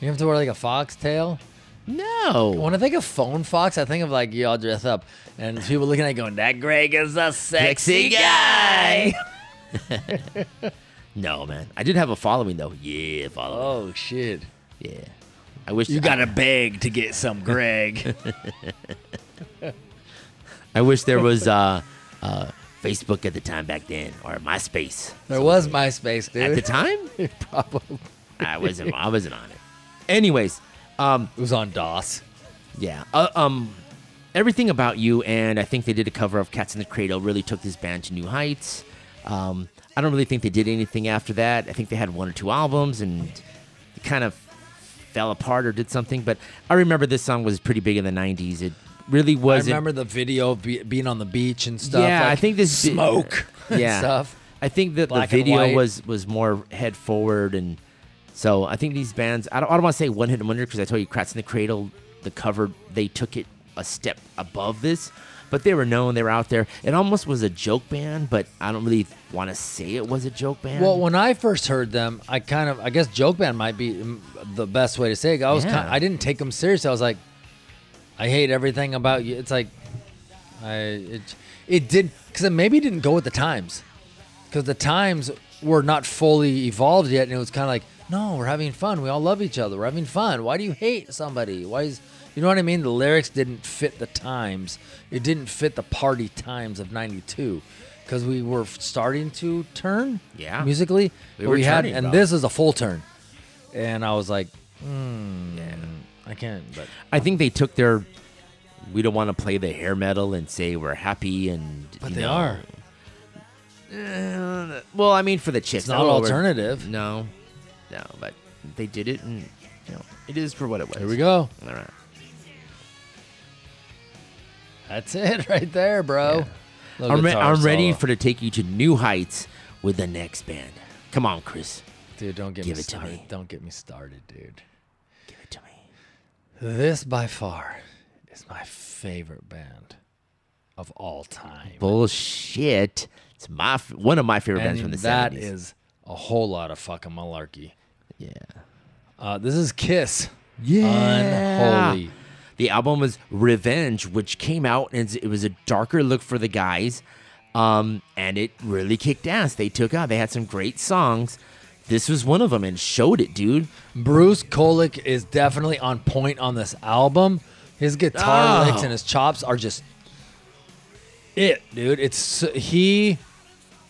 Speaker 1: You have to wear like a fox tail.
Speaker 2: No.
Speaker 1: When I think of phone fox, I think of like you all dress up and people looking at it going, "That Greg is a sexy, guy.
Speaker 2: No, man. I did have a following though. Yeah, following. Oh
Speaker 1: shit.
Speaker 2: Yeah.
Speaker 1: I wish you got to beg to get some Greg.
Speaker 2: I wish there was uh, uh, Facebook at the time back then or MySpace.
Speaker 1: There was like, MySpace, dude.
Speaker 2: At the time?
Speaker 1: Probably. I
Speaker 2: wasn't. I wasn't on it. Anyways, um,
Speaker 1: it was on DOS.
Speaker 2: Yeah. Uh, um, everything about you and I think they did a cover of Cats in the Cradle really took this band to new heights. Um, I don't really think they did anything after that. I think they had one or two albums and it kind of fell apart or did something. But I remember this song was pretty big in the 90s. It really was. I
Speaker 1: remember the video be, being on the beach and stuff. Yeah, like I think this smoke yeah. stuff.
Speaker 2: I think that the video was was more head forward and so I think these bands. I don't, I don't want to say one hit wonder because I told you, Kratz in the Cradle, the cover they took it a step above this but they were known. They were out there. It almost was a joke band, but I don't really want to say it was a joke band.
Speaker 1: Well, when I first heard them, I kind of I guess joke band might be the best way to say it. I was yeah. kind of, I didn't take them seriously. I was like, I hate everything about you. It's like, I it, it did because it maybe didn't go with the times because the times were not fully evolved yet, and it was kind of like, no, we're having fun. We all love each other. We're having fun. Why do you hate somebody? Why is you know what I mean? The lyrics didn't fit the times. It didn't fit the party times of 92 because we were starting to turn yeah musically we, were we had and this is a full turn and i was like mm, yeah hmm, i can't but
Speaker 2: i think they took their we don't want to play the hair metal and say we're happy and
Speaker 1: but they know, are
Speaker 2: uh, well i mean for the chicks it's
Speaker 1: not alternative
Speaker 2: no no but they did it and you know it is for what it was here
Speaker 1: we go all right that's it right there, bro. Yeah.
Speaker 2: I'm, re- I'm ready for to take you to new heights with the next band. Come on, Chris.
Speaker 1: Dude, don't get Give me it to started. me. Don't get me started, dude. Give it to me. This by far is my favorite band of all time.
Speaker 2: Bullshit. It's my f- one of my favorite bands from the That 70s. That
Speaker 1: is a whole lot of fucking malarkey.
Speaker 2: yeah. Uh,
Speaker 1: this is Kiss. Yeah. Unholy
Speaker 2: the album was Revenge, which came out and it was a darker look for the guys. Um, and it really kicked ass. They took out, they had some great songs. This was one of them and showed it, dude.
Speaker 1: Bruce Kulick is definitely on point on this album. His guitar oh. licks and his chops are just it, dude. It's he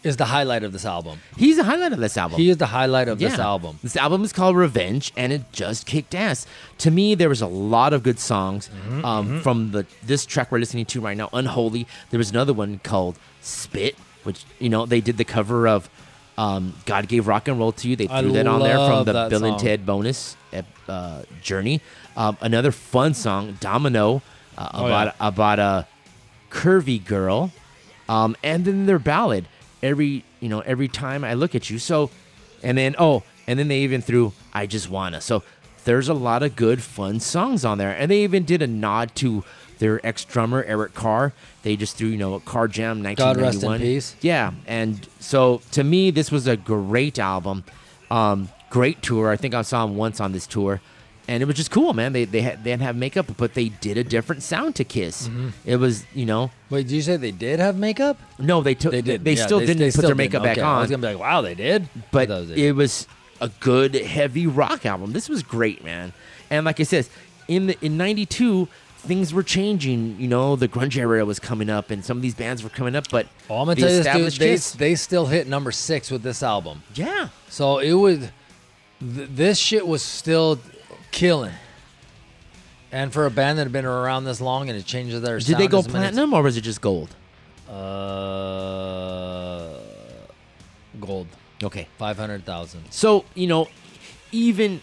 Speaker 1: is the highlight of this album.
Speaker 2: He's
Speaker 1: the
Speaker 2: highlight of this album.
Speaker 1: He is the highlight of yeah. this album.
Speaker 2: This album is called Revenge, and it just kicked ass. To me, there was a lot of good songs mm-hmm, um, mm-hmm. from the this track we're listening to right now, Unholy. There was another one called Spit, which you know they did the cover of um, God Gave Rock and Roll to You. They threw I that on there from the Bill song. and Ted Bogus uh, journey. Um, another fun song, Domino, uh, about oh, yeah. about a curvy girl, um, and then their ballad every you know every time I look at you. So, and then oh, and then they even threw I just wanna. So there's a lot of good fun songs on there, and they even did a nod to their ex drummer Eric Carr. They just threw you know a Carr Jam 1991. God rest in peace. Yeah, and so to me this was a great album, um, great tour. I think I saw him once on this tour and it was just cool, man. They they had, they didn't have makeup, but they did a different sound to Kiss. Mm-hmm. It was you know.
Speaker 1: Wait, did you say they did have makeup?
Speaker 2: No, they took. They did. They, yeah, still they, didn't they put still their makeup didn't. back okay. on. I
Speaker 1: was gonna be like, wow, they did.
Speaker 2: But was it. was a good heavy rock album. This was great, man. And like I said, in the in '92 things were changing. You know, the grunge era was coming up, and some of these bands were coming up. But
Speaker 1: oh, I'm gonna tell you this, dude, they, they, still hit number six with this album.
Speaker 2: Yeah.
Speaker 1: So it was. Th- this shit was still killing. And for a band that had been around this long and it changes their Did
Speaker 2: sound. they go platinum or was it just gold?
Speaker 1: Uh, gold.
Speaker 2: Okay.
Speaker 1: Five hundred thousand.
Speaker 2: So you know, even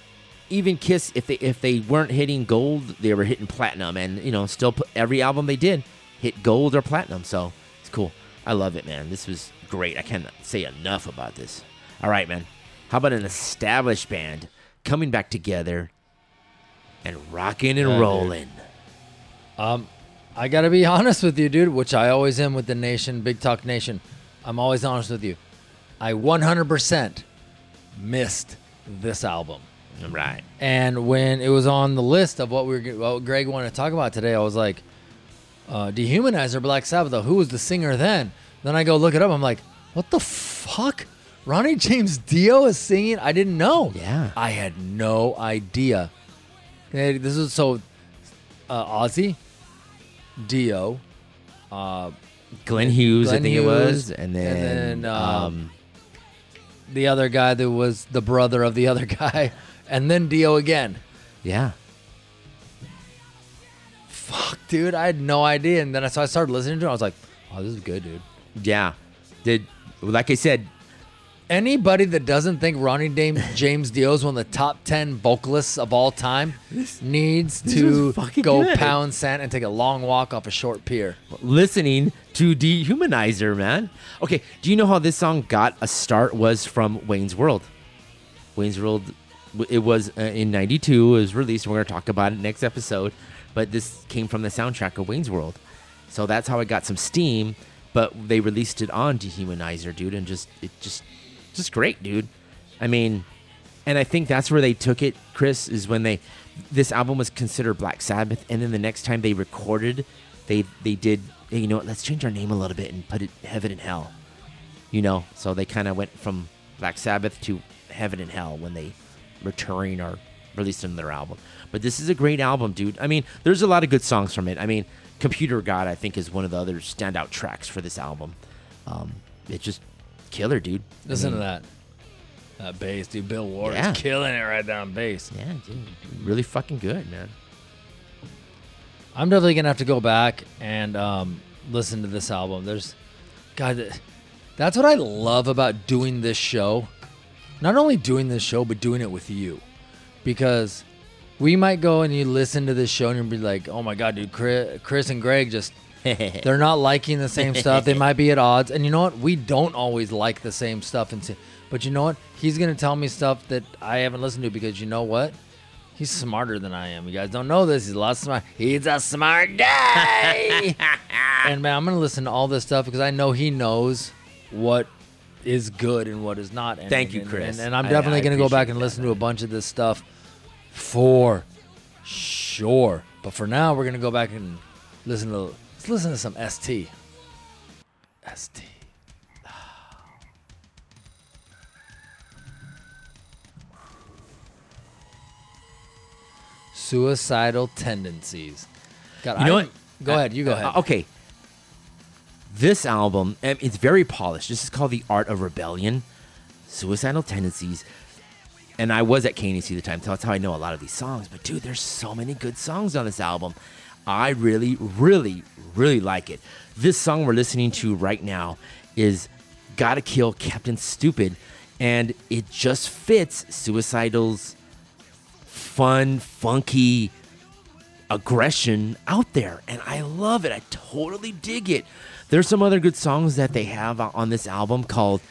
Speaker 2: even Kiss, if they if they weren't hitting gold, they were hitting platinum, and you know, still put, every album they did hit gold or platinum. So it's cool. I love it, man. This was great. I cannot say enough about this. All right, man. How about an established band coming back together and rocking and yeah, rolling.
Speaker 1: Um, I gotta be honest with you, dude, which I always am with the nation, Big Talk Nation. I'm always honest with you. I 100% missed this album.
Speaker 2: Right.
Speaker 1: And when it was on the list of what we were, what Greg wanted to talk about today, I was like, uh, Dehumanizer, Black Sabbath, who was the singer then? Then I go look it up. I'm like, what the fuck? Ronnie James Dio is singing? I didn't know.
Speaker 2: Yeah.
Speaker 1: I had no idea. Canadian. This is so uh, Ozzy, Dio,
Speaker 2: uh, Glenn Hughes, Glenn I think Hughes, it was, and then, and then um, um,
Speaker 1: the other guy that was the brother of the other guy, and then Dio again.
Speaker 2: Yeah.
Speaker 1: Fuck, dude, I had no idea, and then I so I started listening to it. I was like, "Oh, this is good, dude."
Speaker 2: Yeah. Did like I said,
Speaker 1: Anybody that doesn't think Ronnie Dame, James Dio is one of the top ten vocalists of all time this, needs this to go good. pound sand and take a long walk off a short pier.
Speaker 2: Listening to Dehumanizer, man. Okay, do you know how this song got a start? Was from Wayne's World. Wayne's World. It was uh, in '92. It was released. We're gonna talk about it next episode. But this came from the soundtrack of Wayne's World, so that's how it got some steam. But they released it on Dehumanizer, dude, and just it just just great, dude. I mean, and I think that's where they took it, Chris, is when they this album was considered Black Sabbath, and then the next time they recorded, they they did hey, you know what, let's change our name a little bit and put it Heaven and Hell. You know, so they kind of went from Black Sabbath to Heaven and Hell when they returning or released another album. But this is a great album, dude. I mean, there's a lot of good songs from it. I mean, Computer God, I think, is one of the other standout tracks for this album. Um, it just killer, dude.
Speaker 1: Listen I mean, to that. That bass, dude. Bill Ward yeah. is killing it right down bass.
Speaker 2: Yeah, dude. Really fucking good, man.
Speaker 1: I'm definitely gonna have to go back and um, listen to this album. There's, God, that's what I love about doing this show. Not only doing this show, but doing it with you, because we might go and you listen to this show and you'll be like, "Oh my God, dude, Chris, Chris and Greg just They're not liking the same stuff. They might be at odds. And you know what? We don't always like the same stuff. And see, but you know what? He's gonna tell me stuff that I haven't listened to because you know what? He's smarter than I am. You guys don't know this. He's a lot smart.
Speaker 2: He's a smart guy.
Speaker 1: and man, I'm gonna listen to all this stuff because I know he knows what is good and what is not. And,
Speaker 2: Thank you, Chris.
Speaker 1: And, and I'm definitely I, I gonna go back and listen that, to a bunch of this stuff for sure. But for now, we're gonna go back and listen to Let's listen to some ST. ST. Suicidal tendencies.
Speaker 2: God, you know I, what?
Speaker 1: Go ahead. You go uh, ahead.
Speaker 2: Okay. This album, it's very polished. This is called The Art of Rebellion, Suicidal Tendencies. And I was at KNAC at the time, so that's how I know a lot of these songs. But dude, there's so many good songs on this album. I really, really, really like it. This song we're listening to right now is Gotta Kill Captain Stupid, and it just fits Suicidal's fun, funky aggression out there. And I love it. I totally dig it. There's some other good songs that they have on this album called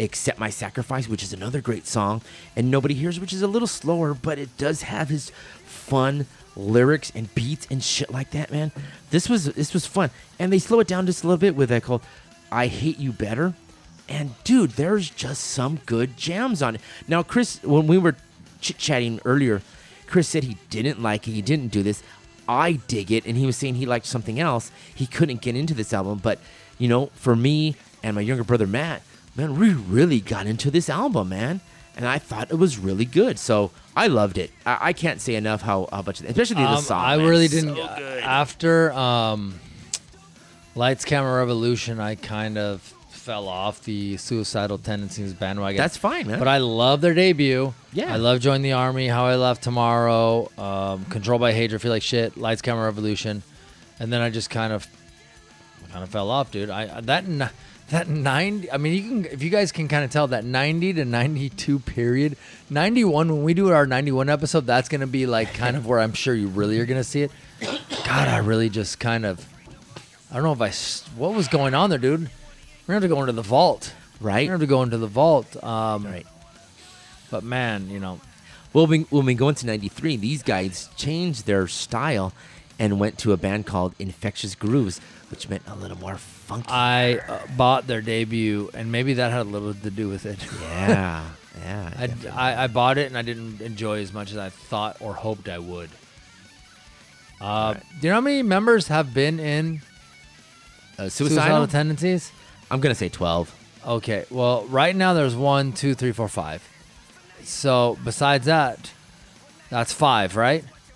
Speaker 2: Accept My Sacrifice, which is another great song, and Nobody Hears, which is a little slower, but it does have his fun, lyrics and beats and shit like that, man. This was this was fun, and they slow it down just a little bit with that called "I Hate You Better." And dude, there's just some good jams on it. Now, Chris, when we were chit chatting earlier, Chris said he didn't like it. He didn't do this. I dig it, and he was saying he liked something else. He couldn't get into this album, but you know, for me and my younger brother Matt, man, we really got into this album, man and I thought it was really good. So I loved it. I, I can't say enough how, how much, especially the um, song.
Speaker 1: I
Speaker 2: man,
Speaker 1: really didn't. So uh, after um, Lights Camera Revolution, I kind of fell off the suicidal tendencies bandwagon.
Speaker 2: That's fine, man.
Speaker 1: But I love their debut. Yeah. I love Join the Army, How I Left Tomorrow, um, Controlled by Hatred, Feel Like Shit, Lights Camera Revolution. And then I just kind of kind of fell off, dude. I that that 90 i mean you can if you guys can kind of tell that 90 to 92 period 91 when we do our 91 episode that's going to be like kind of where i'm sure you really are going to see it god i really just kind of i don't know if i what was going on there dude we're going to go into the vault right
Speaker 2: we're
Speaker 1: going to go into the vault um, right but man you know
Speaker 2: well when, when we go into 93 these guys changed their style and went to a band called infectious grooves which meant a little more funky. I
Speaker 1: uh, bought their debut, and maybe that had a little to do with it.
Speaker 2: yeah,
Speaker 1: yeah. I, I, I bought it, and I didn't enjoy as much as I thought or hoped I would. Uh, right. Do you know how many members have been in uh, suicidal? suicidal tendencies?
Speaker 2: I'm gonna say twelve.
Speaker 1: Okay. Well, right now there's one, two, three, four, five. So besides that, that's five, right?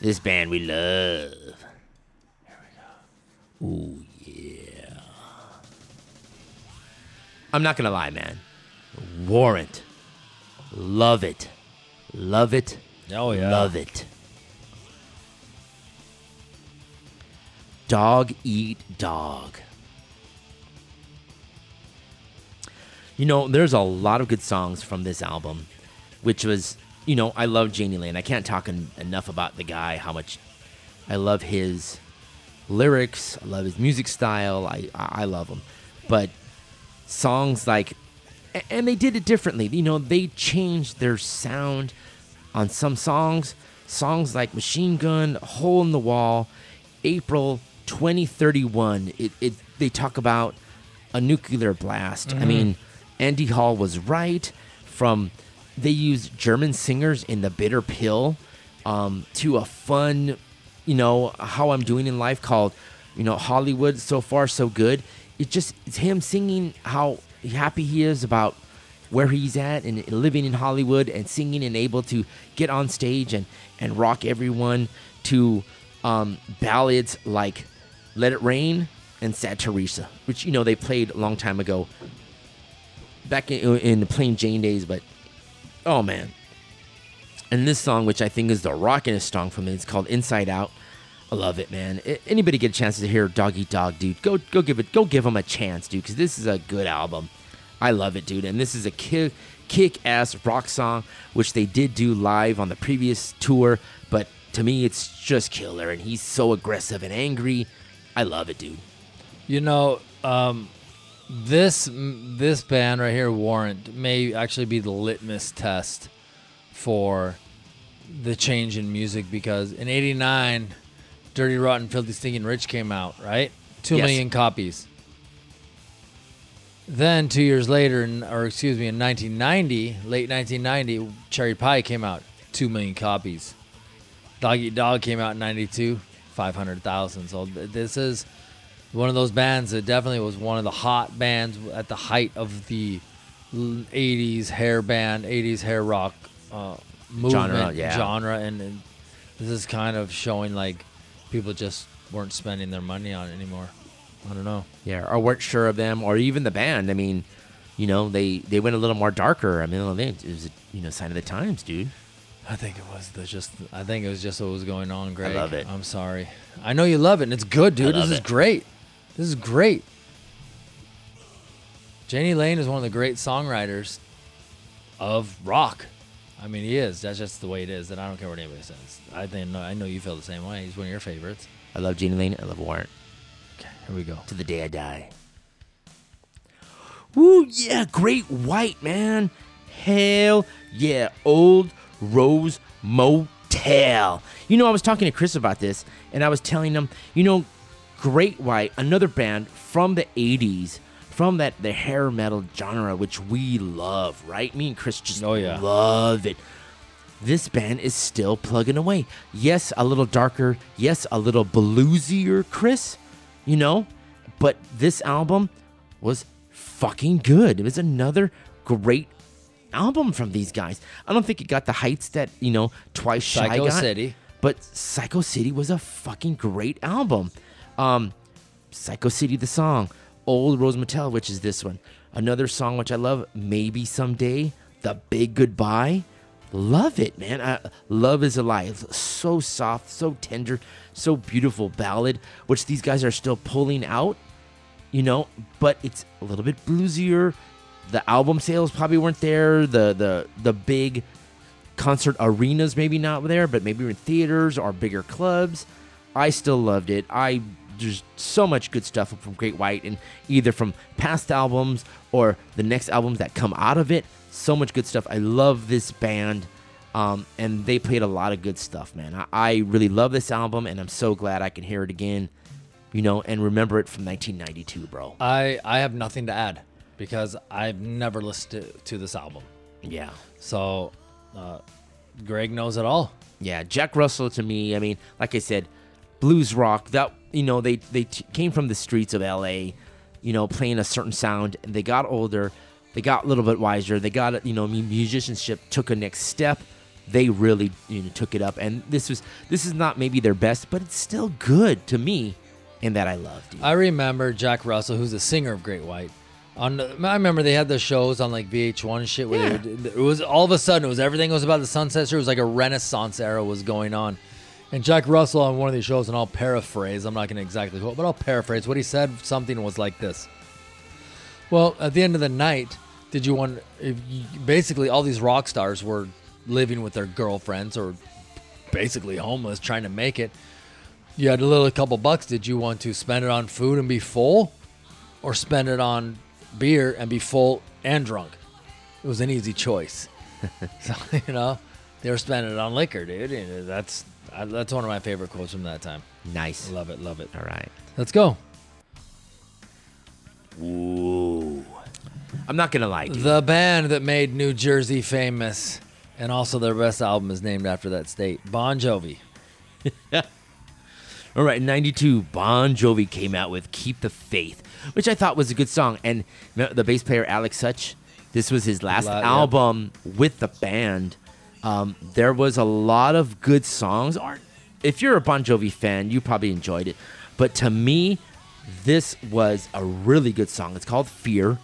Speaker 2: This band we love.
Speaker 1: Here we go.
Speaker 2: Ooh, yeah. I'm not going to lie, man. Warrant. Love it. Love it. Oh, yeah. Love it. Dog eat dog. You know, there's a lot of good songs from this album, which was you know, I love Jani Lane. I can't talk en- enough about the guy, how much I love his lyrics, I love his music style, I, I love him. But songs like, and they did it differently. You know, they changed their sound on some songs. Songs like Machine Gun, Hole in the Wall, April 2031. It, it they talk about a nuclear blast. Mm-hmm. I mean, Andy Warhol was right from they use German singers in The Bitter Pill um, to a fun, you know, how I'm doing in life called, you know, Hollywood so far so good. It just it's him singing how happy he is about where he's at and living in Hollywood and singing and able to get on stage and and rock everyone to um, ballads like "Let It Rain" and "Sad Teresa," which you know they played a long time ago, back in, in the Plain Jane days, but oh man. And this song, which I think is the rockinest song from it, it's called Inside Out. I love it, man. Anybody get a chance to hear Dog Eat Dog, dude? Go, go give it, go give them a chance, dude, because this is a good album. I love it, dude. And this is a kick, kick ass rock song, which they did do live on the previous tour. But to me, it's just killer. And he's so aggressive and angry. I love it, dude.
Speaker 1: You know, um, this this band right here, Warrant, may actually be the litmus test for the change in music because in '89, Dirty Rotten Filthy Stinking Rich came out, right? Two yes. million copies. Then two years later, or excuse me, in 1990, late 1990, Cherry Pie came out, two million copies. Dog Eat Dog came out in '92, 500,000. So this is one of those bands that definitely was one of the hot bands at the height of the 80s hair band, 80s hair rock uh, movement, genre, yeah. genre and, and this is kind of showing like people just weren't spending their money on it anymore. I don't know.
Speaker 2: Yeah, or weren't sure of them, or even the band. I mean, you know, they they went a little more darker. I mean, it was you know sign of the times, dude.
Speaker 1: I think it was the just. I think it was just what was going on, Greg.
Speaker 2: I love it.
Speaker 1: I'm sorry. I know you love it, and it's good, dude. This it. is great. This is great. Jani Lane is one of the great songwriters of rock. I mean, he is. That's just the way it is. And I don't care what anybody says. I think I know you feel the same way. He's one of your favorites.
Speaker 2: I love Jani Lane. I love Warrant.
Speaker 1: Okay, here we go.
Speaker 2: To the day I die. Woo, yeah, great white, man. Hell yeah, old Rose Motel. You know, I was talking to Chris about this, and I was telling him, you know, Great White, another band from the 80s, from that the hair metal genre, which we love, right? Me and Chris just oh, yeah. love it. This band is still plugging away. Yes, a little darker. Yes, a little bluesier, Chris, you know? But this album was fucking good. It was another great album from these guys. I don't think it got the heights that, you know, Twice Psycho Shy got. City. But Psycho City was a fucking great album. Um, Psycho City, the song. Old Rose Motel, which is this one. Another song which I love, Maybe Someday, The Big Goodbye. Love it, man. I, love is alive. so soft, so tender, so beautiful ballad, which these guys are still pulling out, you know, but it's a little bit bluesier. The album sales probably weren't there. The the the big concert arenas maybe not there, but maybe in theaters or bigger clubs. I still loved it. I there's so much good stuff from Great White, and either from past albums or the next albums that come out of it. So much good stuff. I love this band, um, and they played a lot of good stuff, man. I, I really love this album, and I'm so glad I can hear it again, you know, and remember it from 1992, bro. I I
Speaker 1: have nothing to add because I've never listened to, to this album.
Speaker 2: Yeah.
Speaker 1: So, uh, Greg knows it all.
Speaker 2: Yeah, Jack Russell to me. I mean, like I said, blues rock that you know they they t- came from the streets of LA, you know, playing a certain sound and they got older, they got a little bit wiser, they got you know musicianship took a next step. They really you know took it up and this was this is not maybe their best, but it's still good to me and that I loved.
Speaker 1: Dude. I remember Jack Russell who's a singer of Great White on I remember they had the shows on like VH1 shit where yeah. would, it was all of a sudden it was everything was about the Sunset It was like a renaissance era was going on. And Jack Russell on one of these shows, and I'll paraphrase, I'm not going to exactly quote, but I'll paraphrase. What he said, something was like this. Well, at the end of the night, did you want, you, basically, all these rock stars were living with their girlfriends or basically homeless trying to make it. You had a little a couple bucks. Did you want to spend it on food and be full or spend it on beer and be full and drunk? It was an easy choice. so, you know, they were spending it on liquor, dude. And that's I, that's one of my favorite quotes from that time.
Speaker 2: Nice.
Speaker 1: Love it. Love it.
Speaker 2: All right.
Speaker 1: Let's go.
Speaker 2: Ooh. I'm not going to lie.
Speaker 1: The band that made New Jersey famous and also their best album is named after that state Bon Jovi.
Speaker 2: All right, 92, Bon Jovi came out with Keep the Faith, which I thought was a good song. And the bass player, Alex Such, this was his last lot, album yeah. with the band. Um, there was a lot of good songs. If you're a Bon Jovi fan, you probably enjoyed it. But to me, this was a really good song. It's called Fear.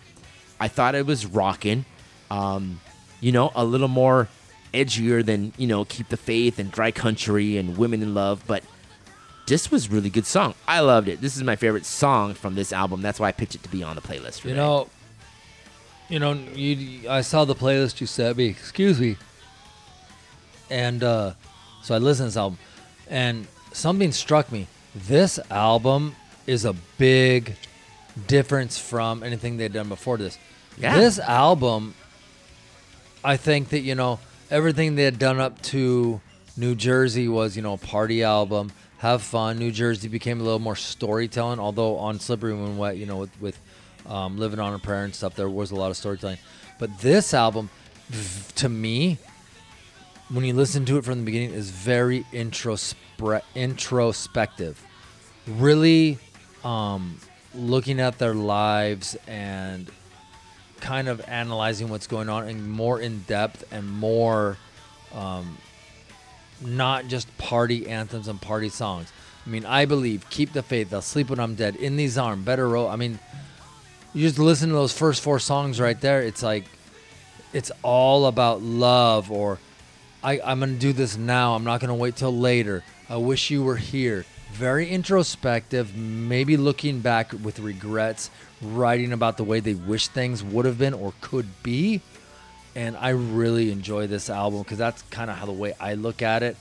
Speaker 2: I thought it was rocking. Um, you know, a little more edgier than you know keep the faith and dry county and women in love but this was really good song i loved it this is my favorite song from this album that's why i picked it to be on the playlist you
Speaker 1: know you know you i saw the playlist you sent me excuse me and uh, so I listened to this album, and something struck me. This album is a big difference from anything they'd done before this. Yeah. This album, I think that you know everything they had done up to New Jersey was you know a party album, have fun. New Jersey became a little more storytelling, although on Slippery When Wet, you know with, with um, Living on a Prayer and stuff, there was a lot of storytelling. But this album, to me, when you listen to it from the beginning is very introspre- introspective really um, looking at their lives and kind of analyzing what's going on and more in depth and more um, not just party anthems and party songs i mean i believe keep the faith i'll sleep when i'm dead in these arms better row i mean you just listen to those first four songs right there it's like it's all about love or I, I'm going to do this now. I'm not going to wait till later. I wish you were here. Very introspective, maybe looking back with regrets, writing about the way they wish things would have been or could be. And I really enjoy this album because that's kind of how the way I look at it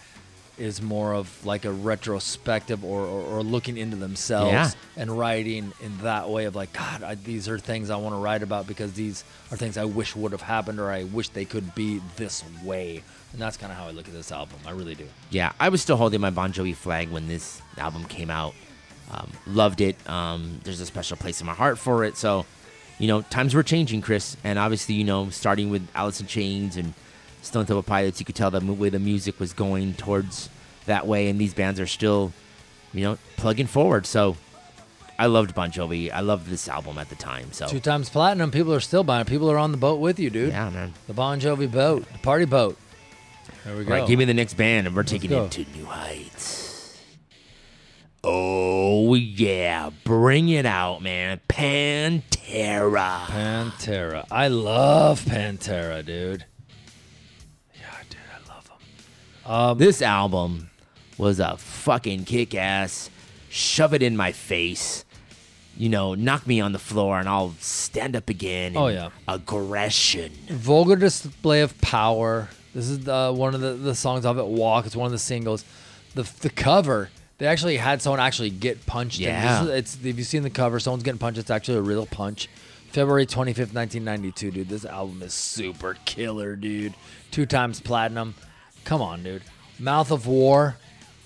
Speaker 1: is more of like a retrospective or, or, or looking into themselves yeah. and writing in that way of like god I, these are things i want to write about because these are things i wish would have happened or i wish they could be this way and that's kind of how I look at this album. I really do.
Speaker 2: Yeah, I was still holding my Bon Jovi flag when this album came out. Um, loved it. Um, there's a special place in my heart for it. So, you know, times were changing, Chris. And obviously, you know, starting with Alice in Chains and Stone Temple Pilots, you could tell the way the music was going towards that way. And these bands are still, you know, plugging forward. So I loved Bon Jovi. I loved this album at the time. So
Speaker 1: two times platinum. People are still buying it. People are on the boat with you, dude.
Speaker 2: Yeah, man.
Speaker 1: The Bon Jovi boat, the party boat.
Speaker 2: There we go. All right, give me the next band, and we're taking it to new heights. Oh yeah, bring it out, man! Pantera.
Speaker 1: Pantera. I love Pantera, dude. Yeah, dude, I love them.
Speaker 2: Um, this album was a fucking kick ass. Shove it in my face. You know, knock me on the floor and I'll stand up again.
Speaker 1: Oh, yeah.
Speaker 2: Aggression.
Speaker 1: Vulgar display of power. This is the, uh, one of the, the songs off it. Walk. It's one of the singles. The the cover. They actually had someone actually get punched. Yeah. Is, it's if you've seen the cover, someone's getting punched. It's actually a real punch. February 25th, 1992, dude. This album is super killer, dude. Two times platinum. Come on, dude. Mouth for War,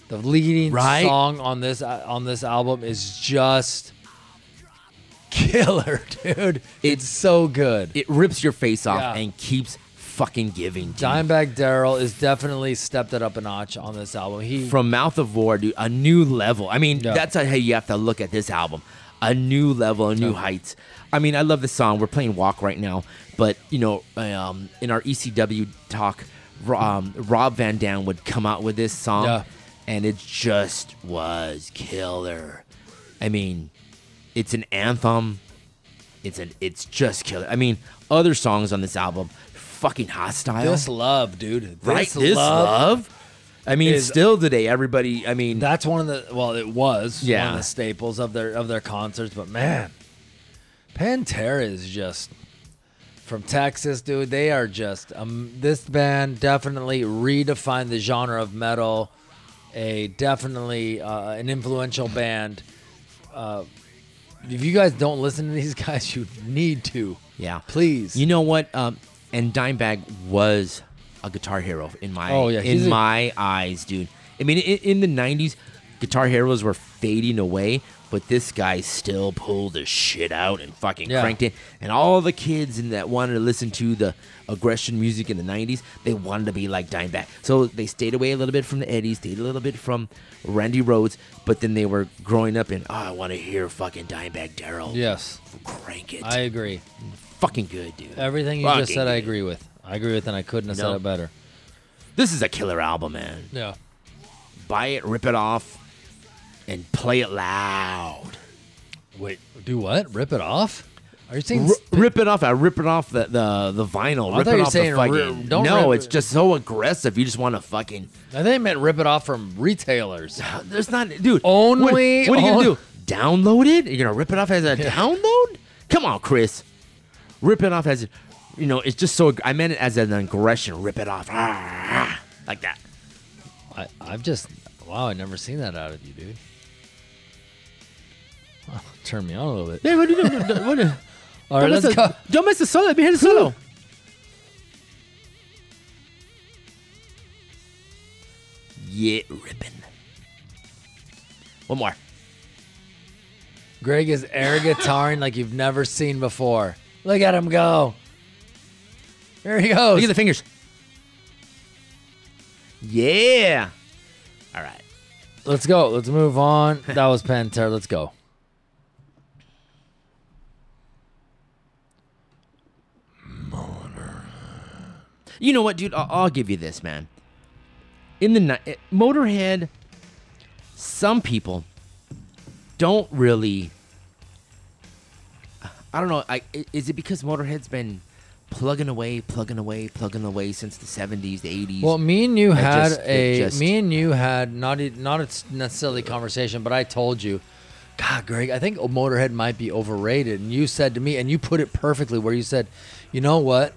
Speaker 1: the leading right? song on this uh, on this album is just killer, dude.
Speaker 2: It's, it's so good. It rips your face off yeah. and keeps fucking giving. Dude.
Speaker 1: Dimebag Darrell is definitely stepped it up a notch on this album. He
Speaker 2: from Mouth for War, dude, a new level. I mean, yeah. that's how you have to look at this album. A new level, a new yeah. heights. I mean, I love this song. We're playing Walk right now, but you know, um, in our ECW talk, um, Rob Van Dam would come out with this song, yeah. and it just was killer. I mean, it's an anthem. It's an it's just killer. I mean, other songs on this album, fucking hostile.
Speaker 1: This love,
Speaker 2: dude. right? This, this love, love. I mean, is- still today, everybody. I mean,
Speaker 1: That's one of the well, it was Yeah. one of the staples of their of their concerts. But man, Pantera is just from Texas, dude. They are just um, this band definitely redefined the genre of metal. A definitely uh, an influential band. Uh, if you guys don't listen to these guys, you need to.
Speaker 2: yeah.
Speaker 1: Please.
Speaker 2: You know what? Um, and Dimebag was a guitar hero in my oh, yeah. in a- my eyes, dude. I mean, in, in the '90s, guitar heroes were fading away, but this guy still pulled the shit out and fucking yeah. cranked it. And all the kids in that wanted to listen to the aggression music in the 90s, they wanted to be like Dimebag. So they stayed away a little bit from the Eddies, stayed a little bit from Randy Rhoads, but then they were growing up and, oh, I want to hear fucking Dimebag Darrell.
Speaker 1: Yes.
Speaker 2: Crank it. I
Speaker 1: agree
Speaker 2: fucking good, dude.
Speaker 1: Everything you fucking just said, good. I agree with. I agree with, and I couldn't have said it better.
Speaker 2: This is a killer album, man.
Speaker 1: Yeah.
Speaker 2: Buy it, rip it off, and play it loud.
Speaker 1: Wait, do what? Rip it off? Are
Speaker 2: you saying rip it off? I rip it off the the, the vinyl. I rip it off saying fucking. not no, it's it. just so aggressive. You just want to fucking.
Speaker 1: I think meant rip it off from retailers.
Speaker 2: There's not, dude.
Speaker 1: Only.
Speaker 2: What, what are you on- gonna do? Download it? You're gonna rip it off as a download? Come on, Chris rip it off as you know, it's just so. I meant it as an aggression. Rip it off, ah, like that.
Speaker 1: I, I've just wow, i never seen that out of you, dude. turn me on a little bit. Yeah, what, do what, do? All right, let's go. Don't miss the solo. Be here the solo.
Speaker 2: Yeah, ripping. One more.
Speaker 1: Greg is air guitaring like you've never seen before. Look at him go. There he
Speaker 2: goes. Look at the fingers. Yeah. All right.
Speaker 1: Let's go. Let's move on. That was Pantera. Let's go.
Speaker 2: You know what, dude? I'll, I'll give you this, man. In the night, Motorhead, some people don't really I don't know. I, is it because Motorhead's been plugging away, plugging away, plugging away since the '70s, the '80s?
Speaker 1: Well, me and you had just, a just, me and you had not a, not a necessarily conversation, but I told you, God, Greg, I think Motorhead might be overrated, and you said to me, and you put it perfectly, where you said, you know what,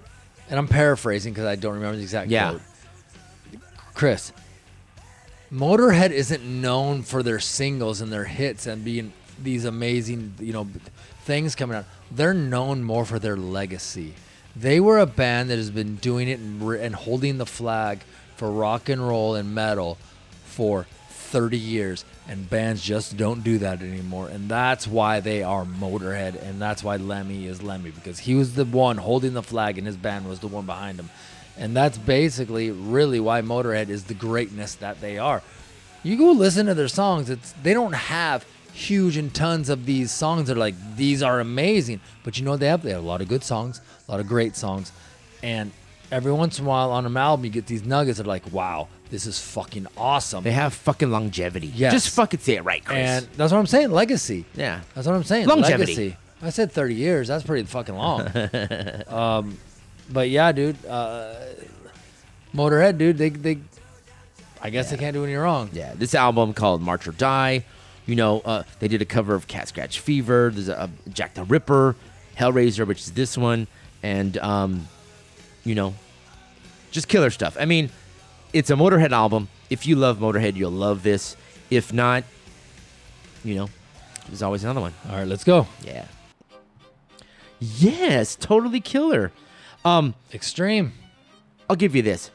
Speaker 1: and I'm paraphrasing because I don't remember the exact yeah. quote. Chris, Motorhead isn't known for their singles and their hits and being these amazing, you know, things coming out. They're known more for their legacy. They were a band that has been doing it and, re- and holding the flag for rock and roll and metal for 30 years and bands just don't do that anymore and that's why they are motorhead and that's why lemmy is lemmy because he was the one holding the flag and his band was the one behind him and that's basically really why motorhead is the greatness that they are you go listen to their songs it's they don't have huge and tons of these songs that are like these are amazing. But you know they have they have a lot of good songs, a lot of great songs, and every once in a while on an album you get these nuggets that are like, wow, this is fucking awesome.
Speaker 2: They have fucking longevity. Yeah, Just fucking say it right, Chris. And
Speaker 1: that's what I'm saying. Legacy.
Speaker 2: Yeah.
Speaker 1: That's what I'm saying. Longevity. Legacy. I said 30 years. That's pretty fucking long. um, but yeah, dude. Uh, Motorhead, dude. They they. I guess yeah. they can't
Speaker 2: do
Speaker 1: any wrong.
Speaker 2: Yeah. This album called March or Die you know, uh, they did a cover of Cat Scratch Fever. There's a, a Jack the Ripper, Hellraiser, which is this one, and um, you know, just killer stuff. I mean, it's a Motorhead album. If you love Motorhead, you'll love this. If not, you know, there's always another one.
Speaker 1: All right, let's go.
Speaker 2: Yeah. Yes, totally killer. Um,
Speaker 1: Extreme.
Speaker 2: I'll give you this.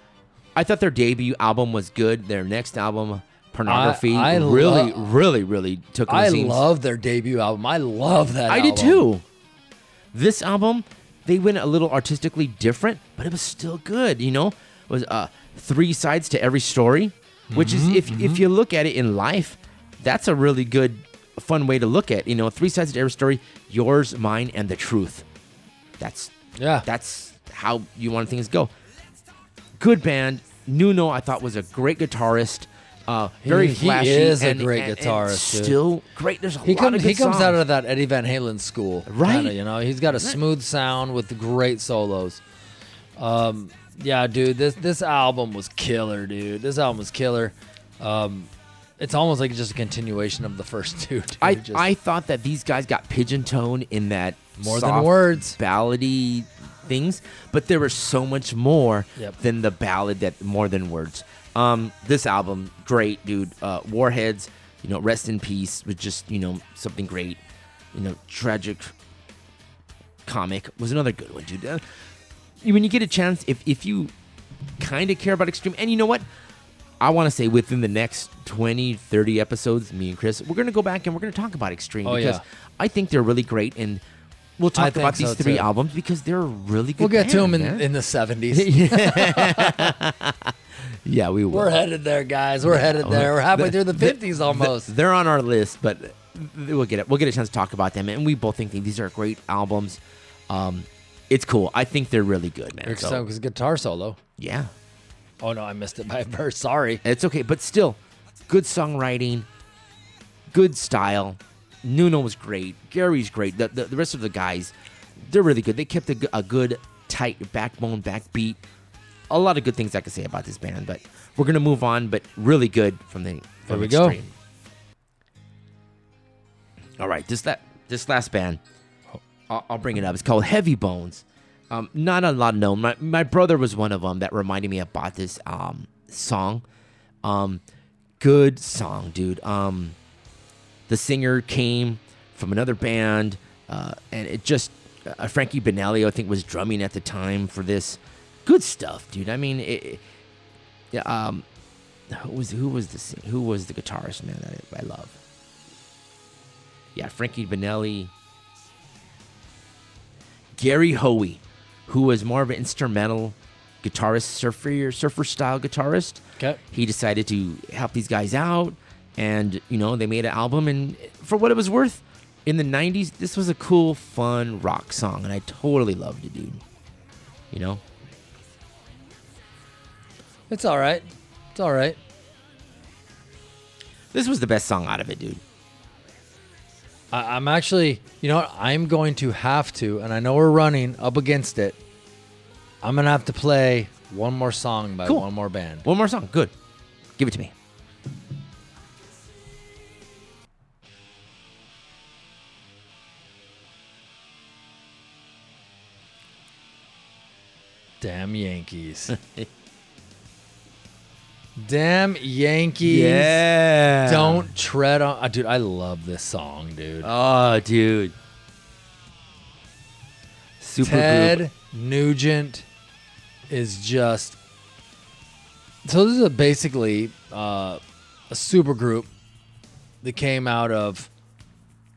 Speaker 2: I thought their debut album was good. Their next album Pornograffitti I, I really, lo- really, really took.
Speaker 1: I scenes. love their debut album. I love that. I
Speaker 2: album. did too. This album, they went a little artistically different, but it was still good. You know, it was uh, three sides to every story, which mm-hmm, is if mm-hmm. if you look at it in life, that's a really good, fun way to look at. You know, three sides to every story: yours, mine, and the truth. That's yeah. That's how you want things to go. Good band. Nuno, I thought was a great guitarist. Uh, very he,
Speaker 1: flashy. He is and, a great and, guitarist.
Speaker 2: And still great.
Speaker 1: There's a
Speaker 2: he lot of
Speaker 1: He
Speaker 2: comes songs.
Speaker 1: out of that Eddie Van Halen school, right? Kinda, you know, he's got a smooth sound with great solos. Um, yeah, dude, this this album was killer, dude. This album was killer. Um, it's almost like just a continuation of the first two. Dude.
Speaker 2: I
Speaker 1: just,
Speaker 2: I thought that these guys got pigeon tone in that
Speaker 1: more soft, than words
Speaker 2: ballady things, but there was so much more yep. than the ballad that more than words. Um, this album, great, dude. Uh, Warheads, you know, rest in peace with just, you know, something great. You know, tragic comic was another good one, dude. Uh, when you get a chance, if if you kind of care about extreme, and you know what, I want to say within the next 20, 30 episodes, me and Chris, we're gonna go back and we're gonna talk about extreme oh, because yeah. I think they're really great and. We'll talk about so these three too. albums because they're really good.
Speaker 1: We'll get
Speaker 2: band,
Speaker 1: to them in, in the
Speaker 2: 70s. Yeah, we will.
Speaker 1: We're headed there, guys. We're headed oh, there. We're halfway the, through the fifties the, almost.
Speaker 2: they're on our list, but we'll get it. We'll get a chance to talk about them, and we both think these are great albums. Um, it's cool. I think they're really good, man.
Speaker 1: Rick so, guitar solo.
Speaker 2: Yeah.
Speaker 1: Oh no, I missed it by a verse. Sorry.
Speaker 2: It's okay, but still, good songwriting, good style. Nuno was great. Gary's great. The, the, the rest of the guys, they're really good. They kept a, a good, tight backbone, backbeat a lot of good things I could say about this band, but we're gonna move on. But really good from the from there we extreme. go. All right, this that this last band, I'll, I'll, bring it up. It's called Heavy Bones. Um, not a lot known. My my brother was one of them that reminded me about this um song. Um, good song, dude. Um, the singer came from another band, uh, and it just uh, Frankie Banali, I think, was drumming at the time for this good stuff, dude. I mean, it, um, who was who was the who was the guitarist man that I, I love? Yeah, Frankie Banali, Gary Hoey, who was more of an instrumental guitarist, surfer surfer style guitarist.
Speaker 1: Okay.
Speaker 2: He decided to help these guys out, and you know they made an album, and for what it was worth, in the '90s, this was a cool, fun rock song, and I totally loved it, dude. You know,
Speaker 1: it's all right. It's all right.
Speaker 2: This was the best song out of it, dude.
Speaker 1: I, I'm actually, you know what? I'm going to have to, and I know we're running up against it. I'm going to have to play one more song by Cool. one more band.
Speaker 2: One more song. Good. Give it to me.
Speaker 1: Damn Yankees. Damn Yankees.
Speaker 2: Yeah.
Speaker 1: Don't tread on. Uh, dude, I love this song, dude.
Speaker 2: Oh,
Speaker 1: dude. Super Ted group. Nugent is just. So, this is a basically uh, a super group that came out of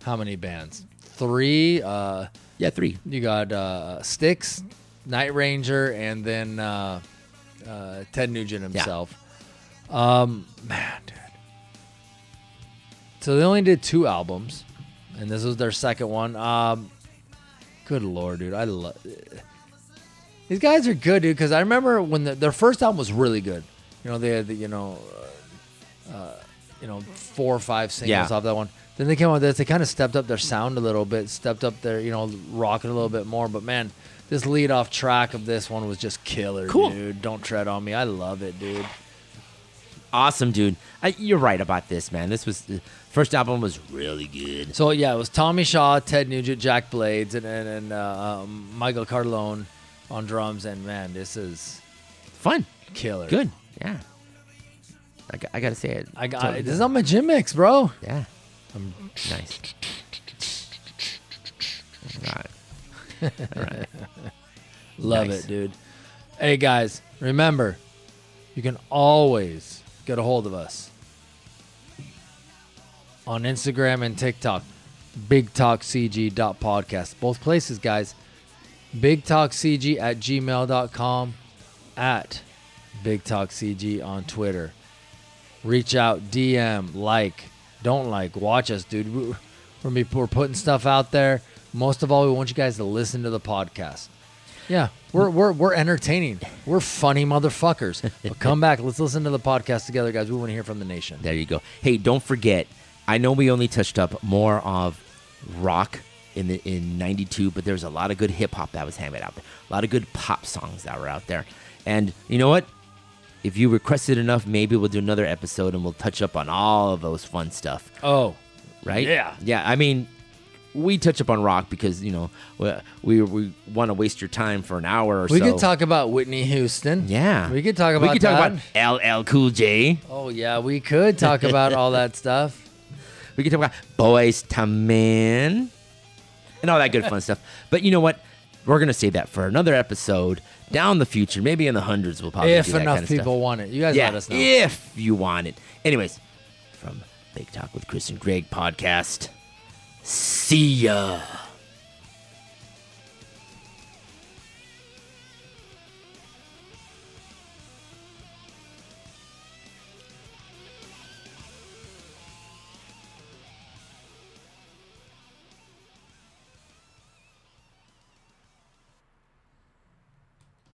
Speaker 1: how many bands? Three. Uh,
Speaker 2: yeah, three.
Speaker 1: You got uh, Styx, Night Ranger, and then uh, uh Ted Nugent himself. Yeah. Um, man, dude. So they only did two albums, and this was their second one. Um, good lord, dude, I love these guys are good, dude. Because I remember when the, their first album was really good. You know, they had the, you know, uh, uh you know, four or five singles yeah. off that one. Then they came out with this. They kind of stepped up their sound a little bit, stepped up their, you know, rocking a little bit more. But man, this lead off track of this one was just killer, cool. dude. Don't tread on me. I love it, dude.
Speaker 2: Awesome, dude. I, you're right about this, man. This was the first album was really good.
Speaker 1: So yeah, it was Tommy Shaw, Ted Nugent, Jack Blades, and and, and uh, um, Michael Cartellone on drums. And man, this is
Speaker 2: fun,
Speaker 1: killer,
Speaker 2: good. Yeah, I, I gotta say it.
Speaker 1: I got totally this is on my gym mix, bro.
Speaker 2: Yeah, I'm nice.
Speaker 1: Love nice. it, dude. Hey guys, remember, you can always get a hold of us on Instagram and TikTok. bigtalkcg.podcast. podcast. Both places, guys. BigTalkCG at gmail.com at BigTalkCG on Twitter. Reach out, DM, like, don't like, watch us, dude. We're, we're putting stuff out there. Most of all, we want you guys to listen to the podcast. Yeah. We're, we're, we're entertaining. We're funny motherfuckers. But come back. Let's listen to the podcast together, guys. We want to hear from the nation.
Speaker 2: There you go. Hey, don't forget. I know we only touched up more of rock in the in '92, but there's a lot of good hip hop that was hammered out there. A lot of good pop songs that were out there. And you know what? If you request it enough, maybe we'll do another episode and we'll touch up on all of those fun stuff.
Speaker 1: Oh,
Speaker 2: right?
Speaker 1: Yeah,
Speaker 2: yeah. I mean, we touch upon rock because you know we we want to waste your time for an hour or we
Speaker 1: so. We could talk about Whitney Houston.
Speaker 2: Yeah,
Speaker 1: we could talk about. We could talk that.
Speaker 2: about LL Cool
Speaker 1: J. Oh yeah, we could talk about all that stuff.
Speaker 2: We could talk about Boyz II Men and all that good fun stuff. But you know what? We're gonna save that for another episode down the future. Maybe in the hundreds, we'll probably if do that enough kind of
Speaker 1: people
Speaker 2: stuff.
Speaker 1: want it. You guys yeah, let us know
Speaker 2: if you want it. Anyways, from Big Talk with Chris and Greg podcast. See ya.